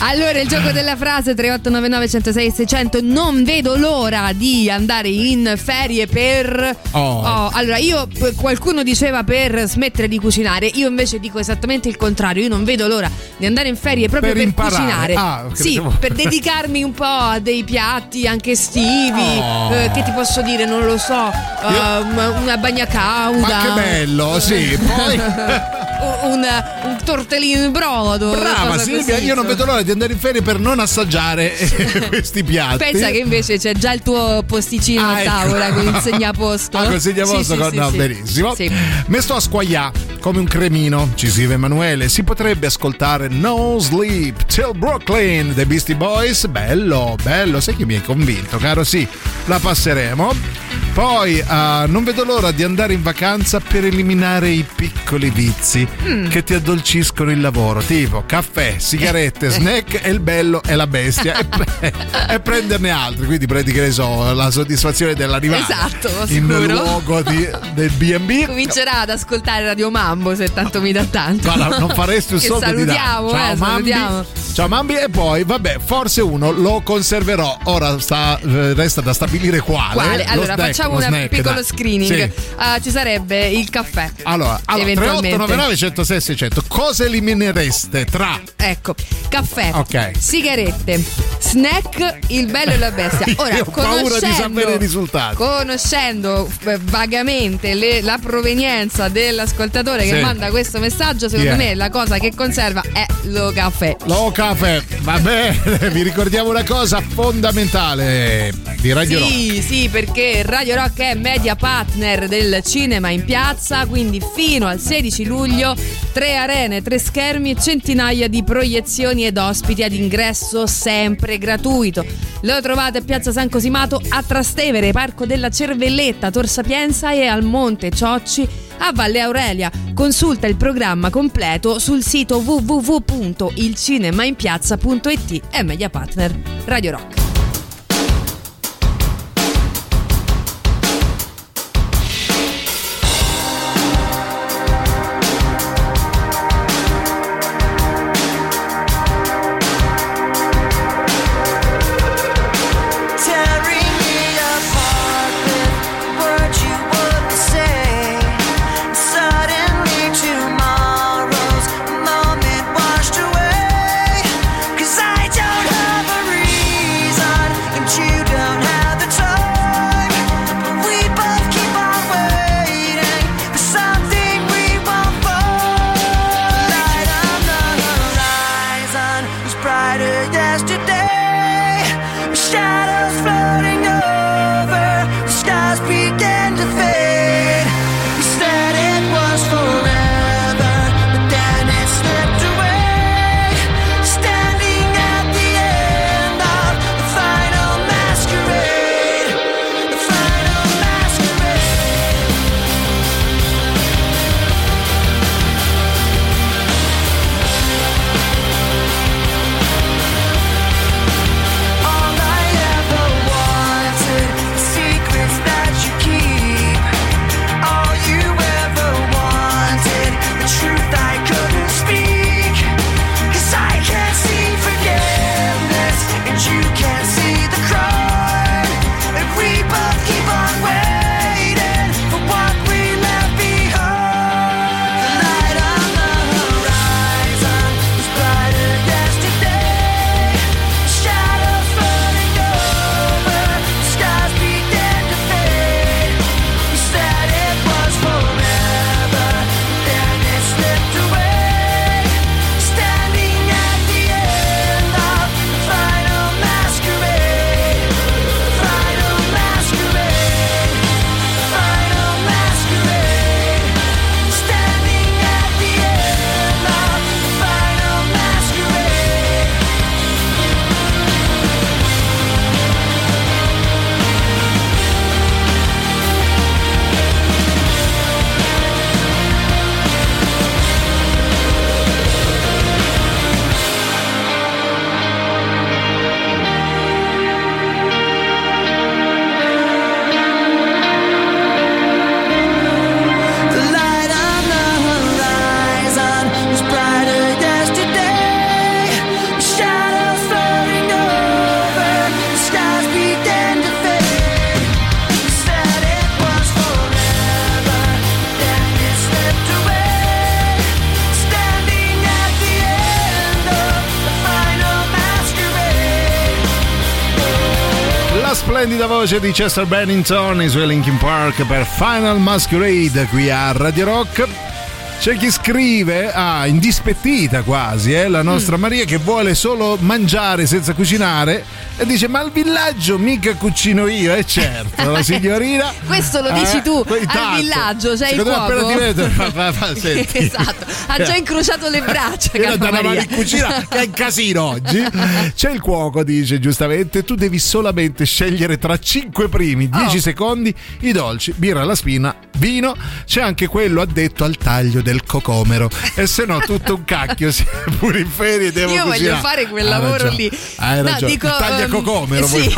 Allora, il gioco della frase 3899 106 600 non vedo l'ora di andare in ferie per Oh. allora io qualcuno diceva per smettere di cucinare, io invece dico esattamente il contrario, io non vedo l'ora di andare in ferie proprio Per per, cucinare. Ah, sì, per dedicarmi un po' a dei piatti anche estivi, Oh. eh, che ti posso dire, non lo so, una- una bagna cauda. Ma che bello, sì, poi un, un tortellino in brodo. Brava Silvia, io non vedo l'ora di andare in ferie per non assaggiare eh, questi piatti. Pensa che invece c'è già il tuo posticino Ah, a ecco. tavola con il segnaposto. Ah, con il segnaposto, Sì, con- sì, no, sì. benissimo. Sì. Me sto a squaglià come un cremino. Ci scrive Emanuele. Si potrebbe ascoltare No Sleep Till Brooklyn dei Beastie Boys. Bello, bello. Sai che mi hai convinto, caro? Sì, la passeremo. Poi eh, non vedo l'ora di andare in vacanza per eliminare i piccoli vizi Mm. che ti addolciscono il lavoro, tipo caffè, sigarette, snack e il bello e la bestia e, pre- e prenderne altri. Quindi prendi che ne so, la soddisfazione dell'arrivare Esatto, in sicuro. luogo di- del B&B. Comincerà ad ascoltare Radio Mambo se tanto mi dà tanto. Guarda, non faresti un soldo di danno. salutiamo, Ciao, eh, Mambi. salutiamo. Ciao Mambi e poi vabbè, forse uno lo conserverò. Ora sta, eh, resta da stabilire quale. Quale? Lo Allora snack, facciamo un piccolo dai. screening. Sì. Ah, ci sarebbe il caffè. Allora, allora eventualmente. 3899 106 600. Cosa eliminereste tra Ecco, caffè, Ok. sigarette, snack, il bello e la bestia. Ora, Io ho paura di sapere i risultati. Conoscendo eh, vagamente le- la provenienza dell'ascoltatore che Sì. manda questo messaggio, secondo Yeah. me la cosa che conserva è lo caffè. Lo caffè, va bene, vi ricordiamo una cosa fondamentale di Radio Rock. Sì, sì, perché Radio Rock è media partner del cinema in piazza, quindi fino al 16 luglio tre arene, tre schermi centinaia di proiezioni ed ospiti ad ingresso sempre gratuito. Lo trovate a Piazza San Cosimato a Trastevere, Parco della Cervelletta, Tor Sapienza e al Monte Ciocci a Valle Aurelia. Consulta il programma completo sul sito www.ilcinemainpiazza.it e media partner Radio Rock. Voce di Chester Bennington, i suoi Linkin Park per Final Masquerade qui a Radio Rock. C'è chi scrive, ah, indispettita quasi, eh, la nostra Maria che vuole solo mangiare senza cucinare e dice ma al villaggio mica cucino io, e certo, la signorina... Questo lo dici eh, tu al tanto. villaggio, c'è il cuoco. appena ti vedo, senti. esatto, ha già incrociato le braccia. Io da una in cucina che è in casino oggi. C'è il cuoco, dice giustamente. Tu devi solamente scegliere tra 5 primi, 10 Oh. secondi i dolci, birra alla spina, vino. C'è anche quello addetto al taglio del cocomero. E se no, tutto un cacchio. Pure in ferie devo Io voglio cucinare. fare quel Hai lavoro lì. Hai No, ragione. dico, il taglia ehm, cocomero sì.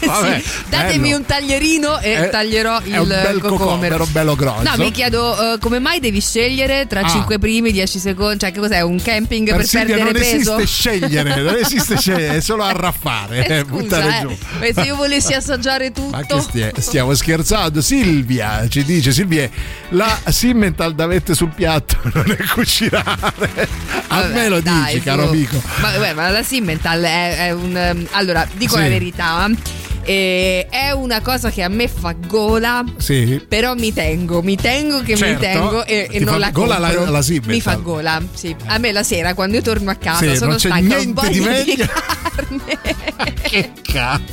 Vabbè, Sì, Datemi bello. un taglierino e È- taglierò è un il bel cocomero. bello grosso. No, mi chiedo eh, come mai devi scegliere tra Ah. 5 primi, 10 secondi, cioè che cos'è? Un camping per, Silvia, perdere non peso? esiste scegliere, non esiste scegliere, è solo arraffare, eh, buttare Scusa, giù. eh, ma se io volessi assaggiare tutto. Ma che stia- stiamo scherzando? Silvia ci dice: Silvia, la Simmental da mettere sul piatto non è cucinare. A Vabbè, me lo dai, dici, su. caro amico. Ma, vabbè, ma la Simmental è, è un. ehm, Allora, dico Sì. la verità. Eh, è una cosa che a me fa gola. Sì. Però mi tengo, mi tengo che Certo. mi tengo e, e non la gola compro. la- la Simmental. Mi fa gola, sì. A me la sera quando io torno a casa Sì, sono non c'è stanca, ho niente di voglia meglio. che cazzo.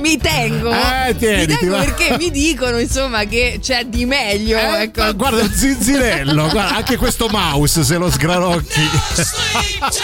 mi tengo. Eh, mi tieniti, tengo va. perché mi dicono insomma che c'è di meglio. Eh, ecco. ma guarda un zinzirello, guarda, anche questo mouse se lo sgranocchi. Foot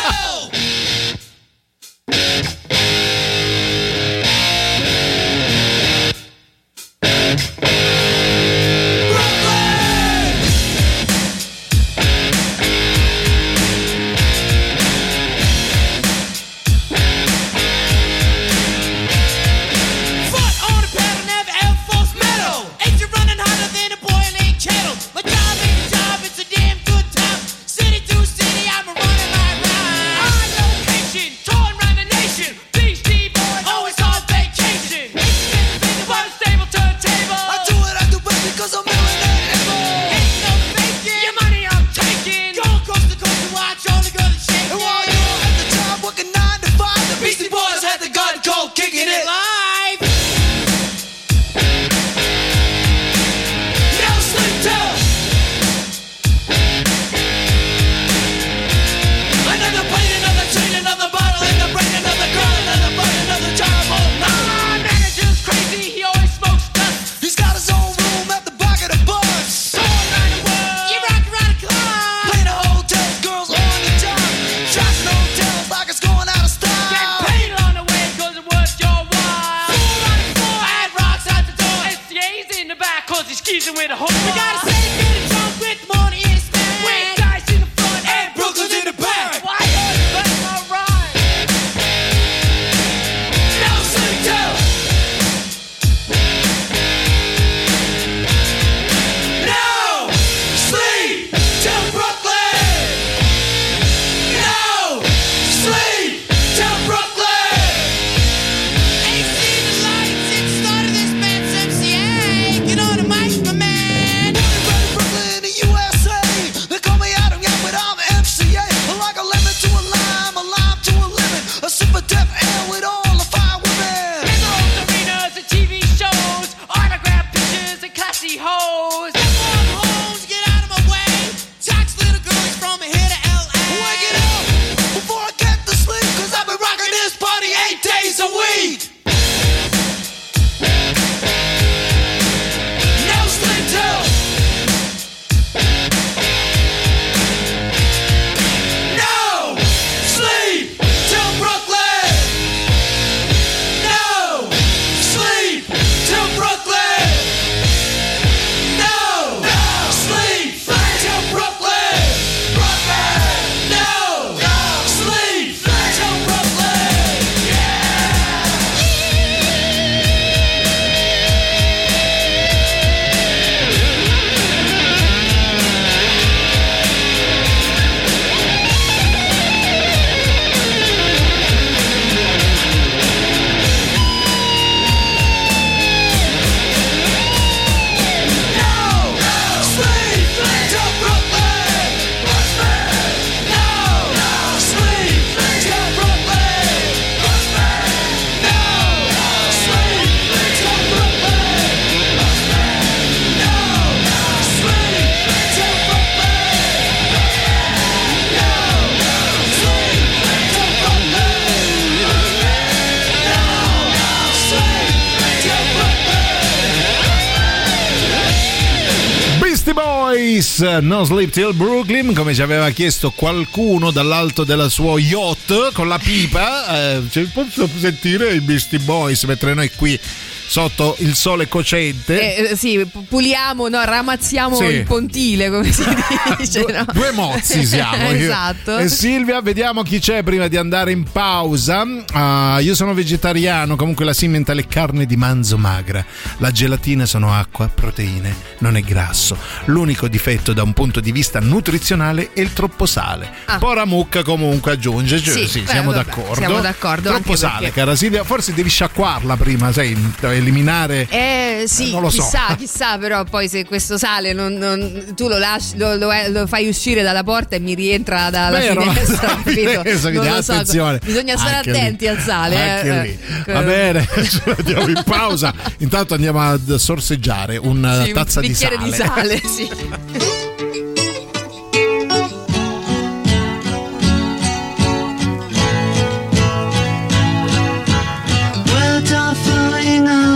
No Sleep Till Brooklyn, come ci aveva chiesto qualcuno dall'alto del suo yacht con la pipa. Eh, posso sentire i Beastie Boys mentre noi qui sotto il sole cocente. Eh, eh, sì, pu- puliamo, no, ramazziamo Sì. il pontile, come si dice. Due, no? due mozzi siamo. io esatto. E Silvia, vediamo chi c'è prima di andare in pausa. Ah, io sono vegetariano, comunque la simmentale è carne di manzo magra. La gelatina sono acqua, proteine, non è grasso. L'unico difetto da un punto di vista nutrizionale è il troppo sale. Ah. Pora mucca comunque aggiunge, cioè, Sì, sì, beh, siamo vabbè, d'accordo. siamo d'accordo, Troppo sale, perché- cara Silvia, forse devi sciacquarla prima, sai, eliminare Eh sì, non lo so. chissà, chissà, però poi se questo sale non- non- tu lo, lasci, lo, lo- lo fai uscire dalla porta e mi rientra dalla Vero? finestra, quindi Non lo so, attenzione. bisogna stare Anche lì. attenti al sale. Anche eh, lì. eh. Va bene, ci vediamo in pausa. Intanto andiamo a sorseggiare una Sì, un tazza di bicchiere sale. di sale, sì.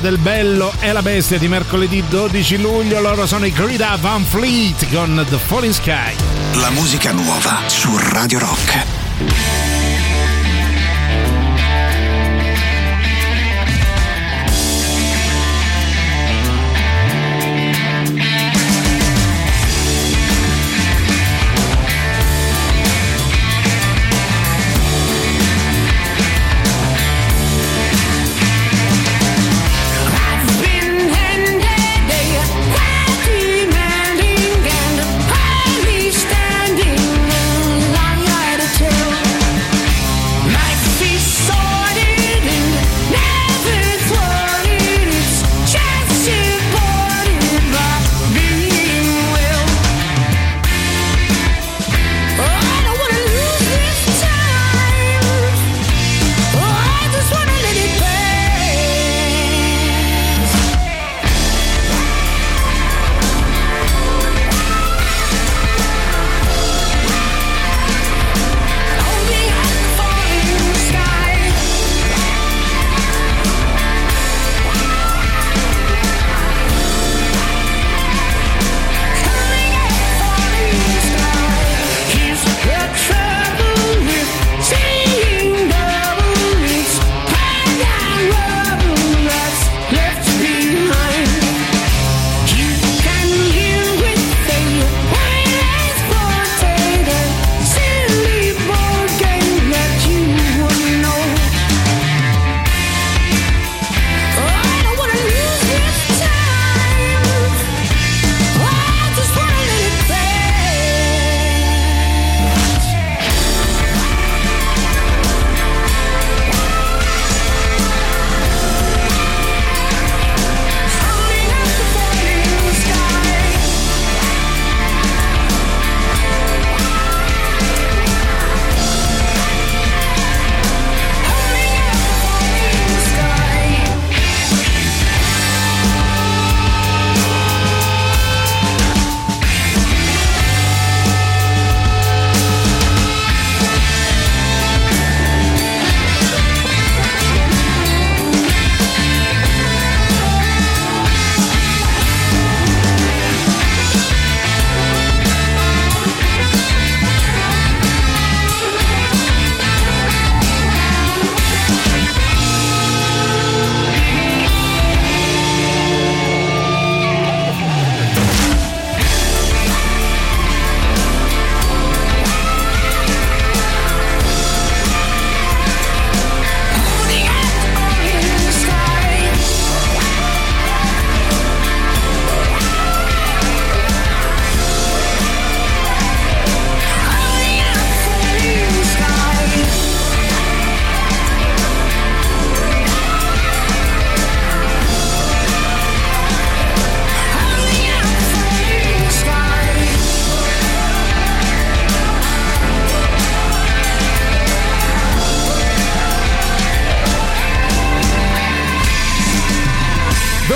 Del bello e la bestia di mercoledì 12 luglio. Loro sono i Grida Van Fleet con The Falling Sky. La musica nuova su Radio Rock.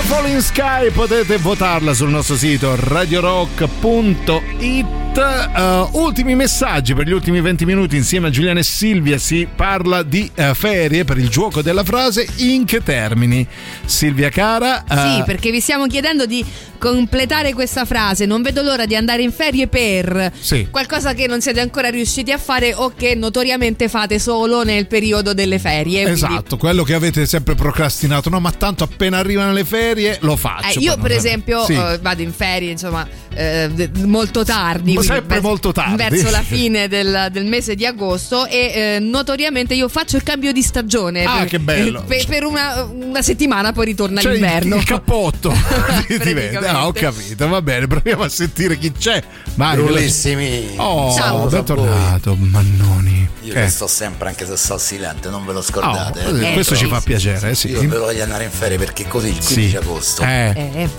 Falling Sky potete votarla sul nostro sito radiorock.it. Uh, ultimi messaggi per gli ultimi 20 minuti insieme a Giuliana e Silvia si parla di uh, ferie per il gioco della frase in che termini? Silvia cara, uh, Sì, perché vi stiamo chiedendo di completare questa frase. Non vedo l'ora di andare in ferie per Sì. qualcosa che non siete ancora riusciti a fare o che notoriamente fate solo nel periodo delle ferie. Quindi- Esatto, quello che avete sempre procrastinato. No, ma tanto appena arrivano le ferie lo faccio. Eh, io per esempio Sì. vado in ferie insomma eh, molto tardi Sempre molto tardi. verso la fine del, del mese di agosto e eh, notoriamente io faccio il cambio di stagione Ah, per, che bello. per, per una, una settimana poi ritorna C'è il- l'inverno il cappotto ti vede. Ah, ho capito, va bene, proviamo a sentire chi c'è. Vai, Brullissimi. Oh, Ciao. bentornato, Mannoni. Io Eh. sto sempre, anche se sto silente, non ve lo scordate. Oh, eh, questo ci fa piacere, eh, sì. Io ve voglio andare in ferie perché così il 15 Sì. agosto Eh.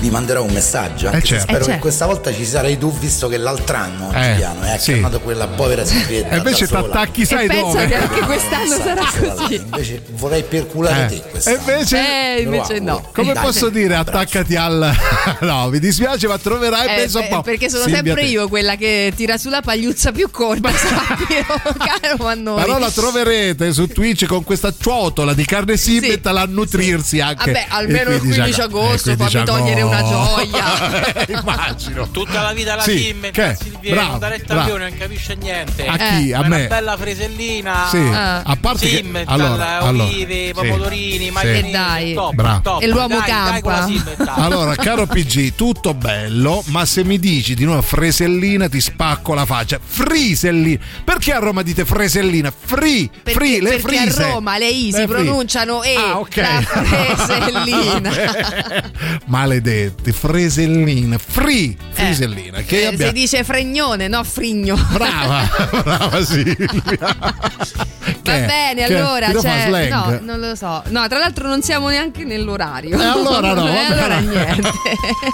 vi manderò un messaggio. Anche Eh, se certo. spero Eh, che certo. questa volta ci sarai tu, visto che l'altro anno, Eh, Giuliano, è sì. accannato quella povera Silvietta. E invece da sola. t'attacchi, sai e pensa dove? che anche quest'anno sarà così Invece vorrei perculare Eh. te quest'anno. E invece, eh invece no come Dai. posso dire, attaccati al. no, mi dispiace, ma troverai Eh, penso un po'. perché sono Silvia, sempre te. io quella che tira sulla pagliuzza più corta sappilo caro Mannoni Però la troverete su Twitch con questa ciotola di carne simbetta a nutrirsi anche. Vabbè, almeno il 15 agosto, Eh, 15 fammi togliere una gioia. Immagino. Tutta la vita la Sì, Sim, che? Silviera, Bravo, non dare il bravo. taglione, non capisce niente. A chi? Eh, A me? Una bella fresellina. Sì, a parte che- Sim, allora, allora, olive, sì. pomodorini, Sì. maglioni. E dai. Top, Bravo. top. E l'uomo Dai, campa. Sim, dai. Allora, caro PG, tutto bello, ma se mi dici di nuovo fresellina ti spacco la faccia. Frisellina. Perché a Roma dite fresellina? Free, perché, free, le perché frise. a Roma le I si pronunciano E Ah, ok. la fresellina. Maledetti, fresellina, free, frisellina. che Eh, abbia- dice fregnone no frigno Brava, brava Silvia. Va bene, Che- allora slang? no, non lo so. No, tra l'altro non siamo neanche nell'orario. E allora no, E vabbè. allora niente.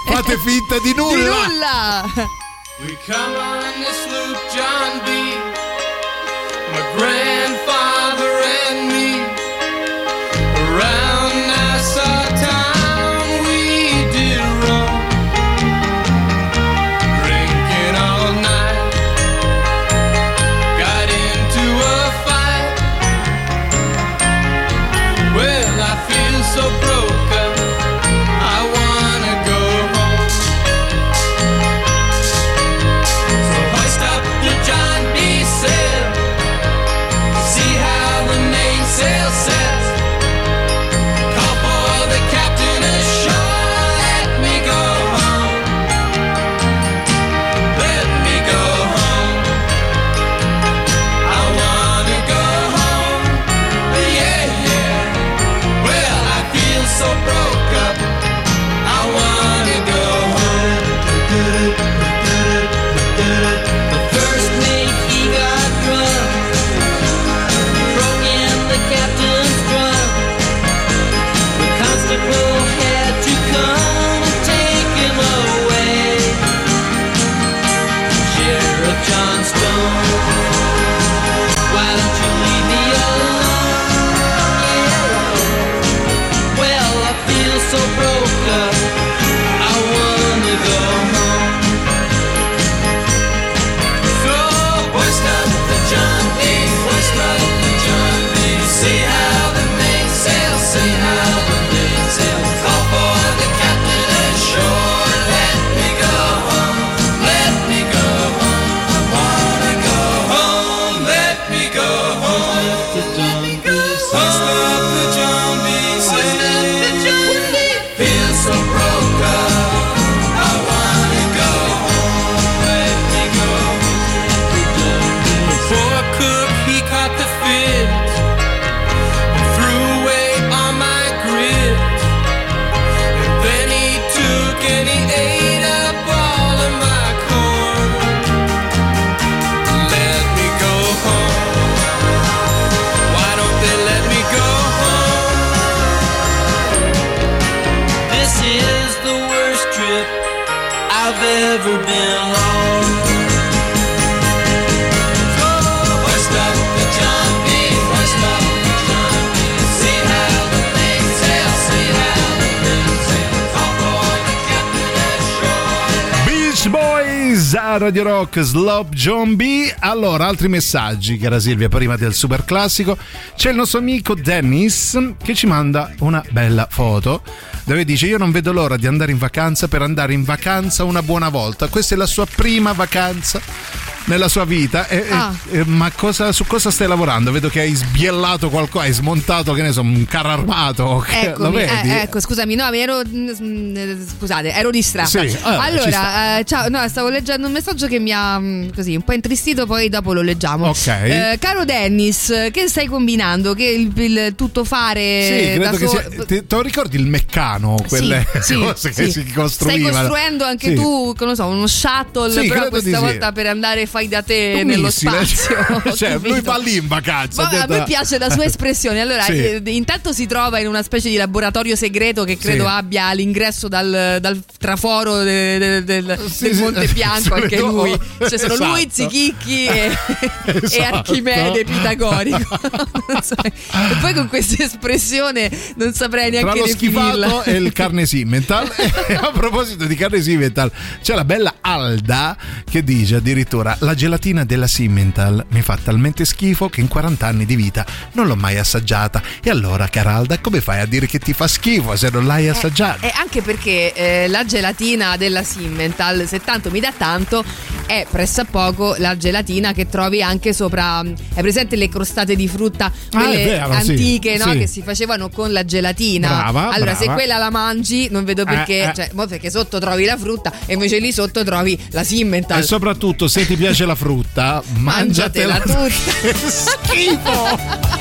Fate finta di nulla. Di nulla. We come on this loop, John B. My grandfather and me. Radio Rock Slop John B. Allora, altri messaggi, cara Silvia, prima del super classico. C'è il nostro amico Dennis che ci manda una bella foto dove dice io non vedo l'ora di andare in vacanza per andare in vacanza una buona volta. Questa è la sua prima vacanza nella sua vita. E- Ah. e- ma cosa- su cosa stai lavorando? Vedo che hai sbiellato qualcosa, hai smontato, che ne so, un carro armato. Eccomi, eh, ecco, scusami, no, mi ero. mm, eh, Scusate, ero distratta. Sì, eh, allora, eh, ciao, no, stavo leggendo un messaggio che mi ha mm, così un po' intristito, poi dopo lo leggiamo. Ok. Eh, caro Dennis, che stai combinando? Che il, il tutto fare Sì, da credo che solo- sia. Te, te lo ricordi il meccano? Quelle Sì, cose sì, che si costruivano. Stai costruendo anche tu, non so, uno shuttle, però questa volta per andare fai da te nello spazio. cioè, lui va lì in vacanza. Ha a me piace la sua espressione. Allora, Sì. eh, intanto si trova in una specie di laboratorio segreto che credo Sì. abbia all'ingresso dal, dal traforo de- de- del, Sì, del Monte Bianco, anche lui. Cioè, sono lui, Esatto. Zichicchi e, e Esatto. Archimede Pitagorico. So. E poi con questa espressione non saprei Tra neanche lo definirla. schifato e il carne simmental. e a proposito di carne simmental, c'è la bella Alda che dice addirittura: La gelatina della Simmental mi fa talmente schifo che in 40 anni di vita non l'ho mai assaggiata. E allora, cara Alda, come fai a dire che ti fa schifo se non l'hai assaggiata? E anche perché eh, la gelatina della Simmental, se tanto mi dà tanto, è pressappoco la gelatina che trovi anche sopra. È presente le crostate di frutta, quelle Ah, vero, sì, antiche, no? sì. Che si facevano con la gelatina. Brava, allora, se brava. quella la mangi, non vedo perché. Eh, eh. Cioè, mo perché sotto trovi la frutta e invece lì sotto trovi la Simmental. E soprattutto, se ti piace la frutta, mangiatela, Mangiatela tutta. schifo!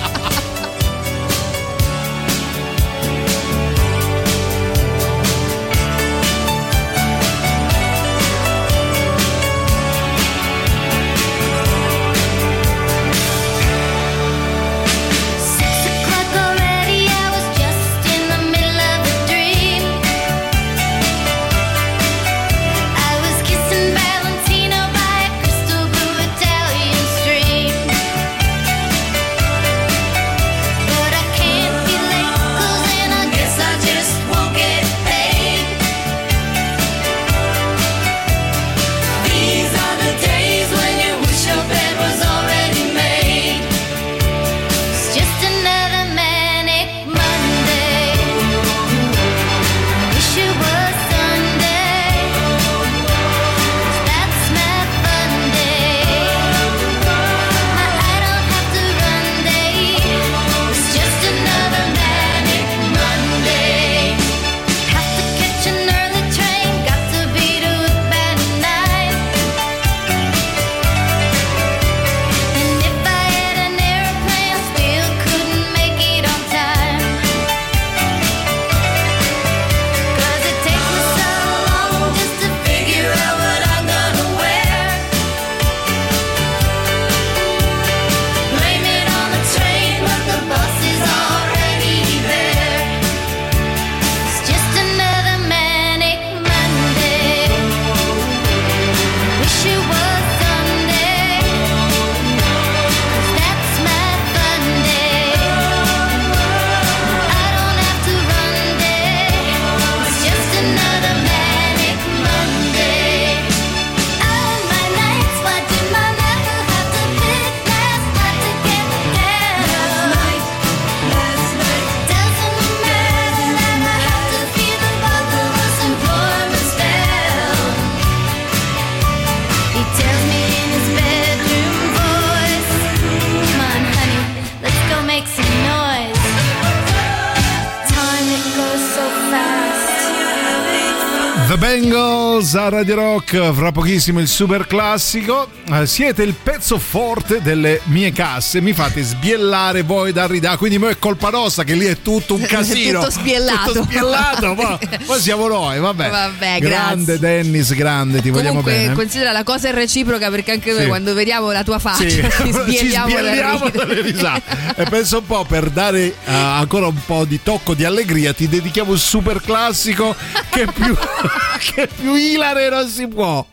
Bengals a Radio Rock, fra pochissimo il super classico. Eh, siete il pezzo forte delle mie casse, mi fate sbiellare voi da ridà, quindi mo è colpa nostra che lì è tutto un casino. Tutto sbiellato. Tutto sbiellato, poi, poi siamo noi, vabbè. Vabbè, grande grazie. Dennis, grande, ti vogliamo Comunque, bene. considera la cosa è reciproca perché anche noi Sì. quando vediamo la tua faccia Sì, ci sbielliamo, ci sbielliamo dalle risate. E penso un po' per dare eh, ancora un po' di tocco di allegria, ti dedichiamo il super classico che più, che più ilare non si può.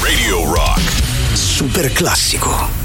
Radio Rock. Super classico.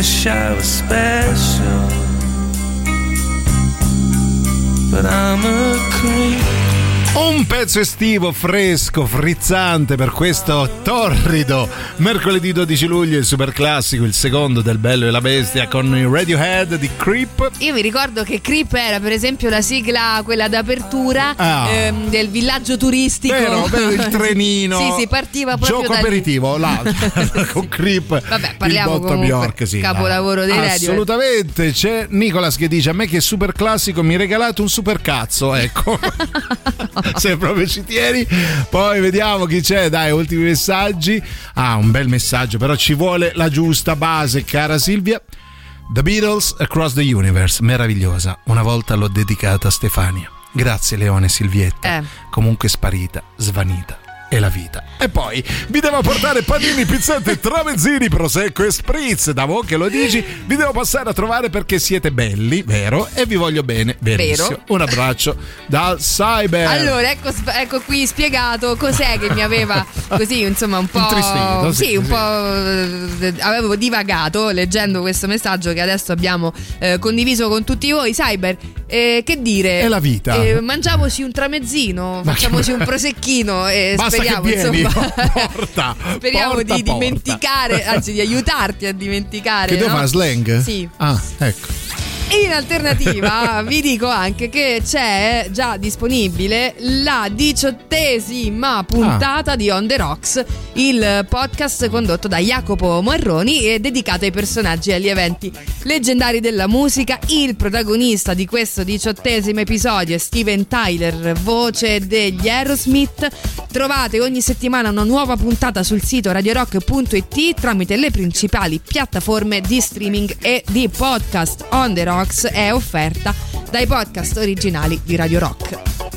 Wish I was special. But I'm a creep. Un pezzo estivo, fresco, frizzante per questo torrido mercoledì 12 luglio, il super classico, il secondo del Bello e la Bestia con il Radiohead di Creep. Io mi ricordo che Creep era per esempio la sigla, quella d'apertura Ah. ehm, del villaggio turistico. Vero, vero, il trenino. sì, si partiva proprio Gioco aperitivo, là, con Creep. Vabbè, parliamo comunque, Bjork, sì. capolavoro dei Radiohead. Assolutamente, c'è Nicolas che dice a me che è super classico mi regalate un super cazzo, ecco. Se proprio ci tieni. Poi vediamo chi c'è, dai, ultimi messaggi. Ah, un bel messaggio, però ci vuole la giusta base, cara Silvia. The Beatles Across the Universe, meravigliosa. Una volta l'ho dedicata a Stefania. Grazie Leone Silvietta. Eh. Comunque sparita, svanita. E la vita. E poi vi devo portare panini, pizzette, tramezzini, prosecco e spritz. Da voi che lo dici, vi devo passare a trovare perché siete belli, vero? E vi voglio bene, verissimo. Vero. Un abbraccio dal Cyber. Allora, ecco, ecco qui spiegato cos'è che mi aveva così, insomma, un po'. Intristito, sì, sì, un sì. po'. eh, avevo divagato leggendo questo messaggio che adesso abbiamo eh, condiviso con tutti voi. Cyber, eh, che dire? È la vita. Eh, mangiamoci un tramezzino, Ma facciamoci che- un prosecchino e Basta speriamo, vieni, insomma. porta, speriamo porta, di porta. dimenticare, anzi, di aiutarti a dimenticare. Che no? fare slang? Sì. Ah, ecco. In alternativa vi dico anche che c'è già disponibile la diciottesima puntata di On The Rocks, il podcast condotto da Jacopo Marroni e dedicato ai personaggi e agli eventi leggendari della musica. Il protagonista di questo diciottesimo episodio è Steven Tyler, voce degli Aerosmith. Trovate ogni settimana una nuova puntata sul sito radiorock.it tramite le principali piattaforme di streaming e di podcast. On The Rocks Box è offerta dai podcast originali di Radio Rock.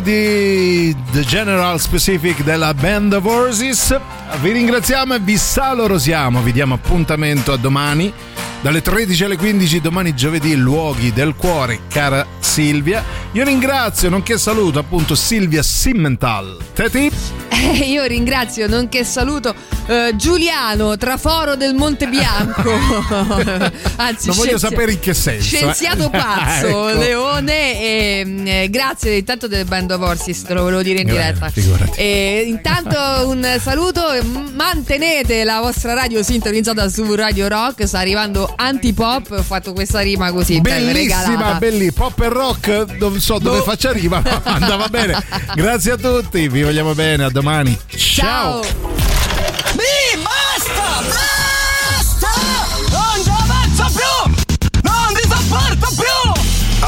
Di The General Specific della Band of Horses. Vi ringraziamo e vi salorosiamo, vi diamo appuntamento a domani dalle 13 alle 15 domani giovedì luoghi del cuore cara Silvia. Io ringrazio nonché saluto appunto Silvia Simmental. Teti? Eh, io ringrazio, nonché saluto eh, Giuliano Traforo del Monte Bianco. Anzi, non voglio scienzi- sapere in che senso eh. Scienziato pazzo, Ecco. Leone. E, mm, eh, grazie intanto del Band of Horses, te lo volevo dire in Eh, diretta. E intanto un saluto, mantenete la vostra radio sintonizzata su Radio Rock. Sta arrivando Antipop. Ho fatto questa rima così, Bellissima, regalata. belli pop e rock, non so dove Boh. faccia rima, ma andava bene. Grazie a tutti, vi vogliamo bene, a domani. Ciao. Mi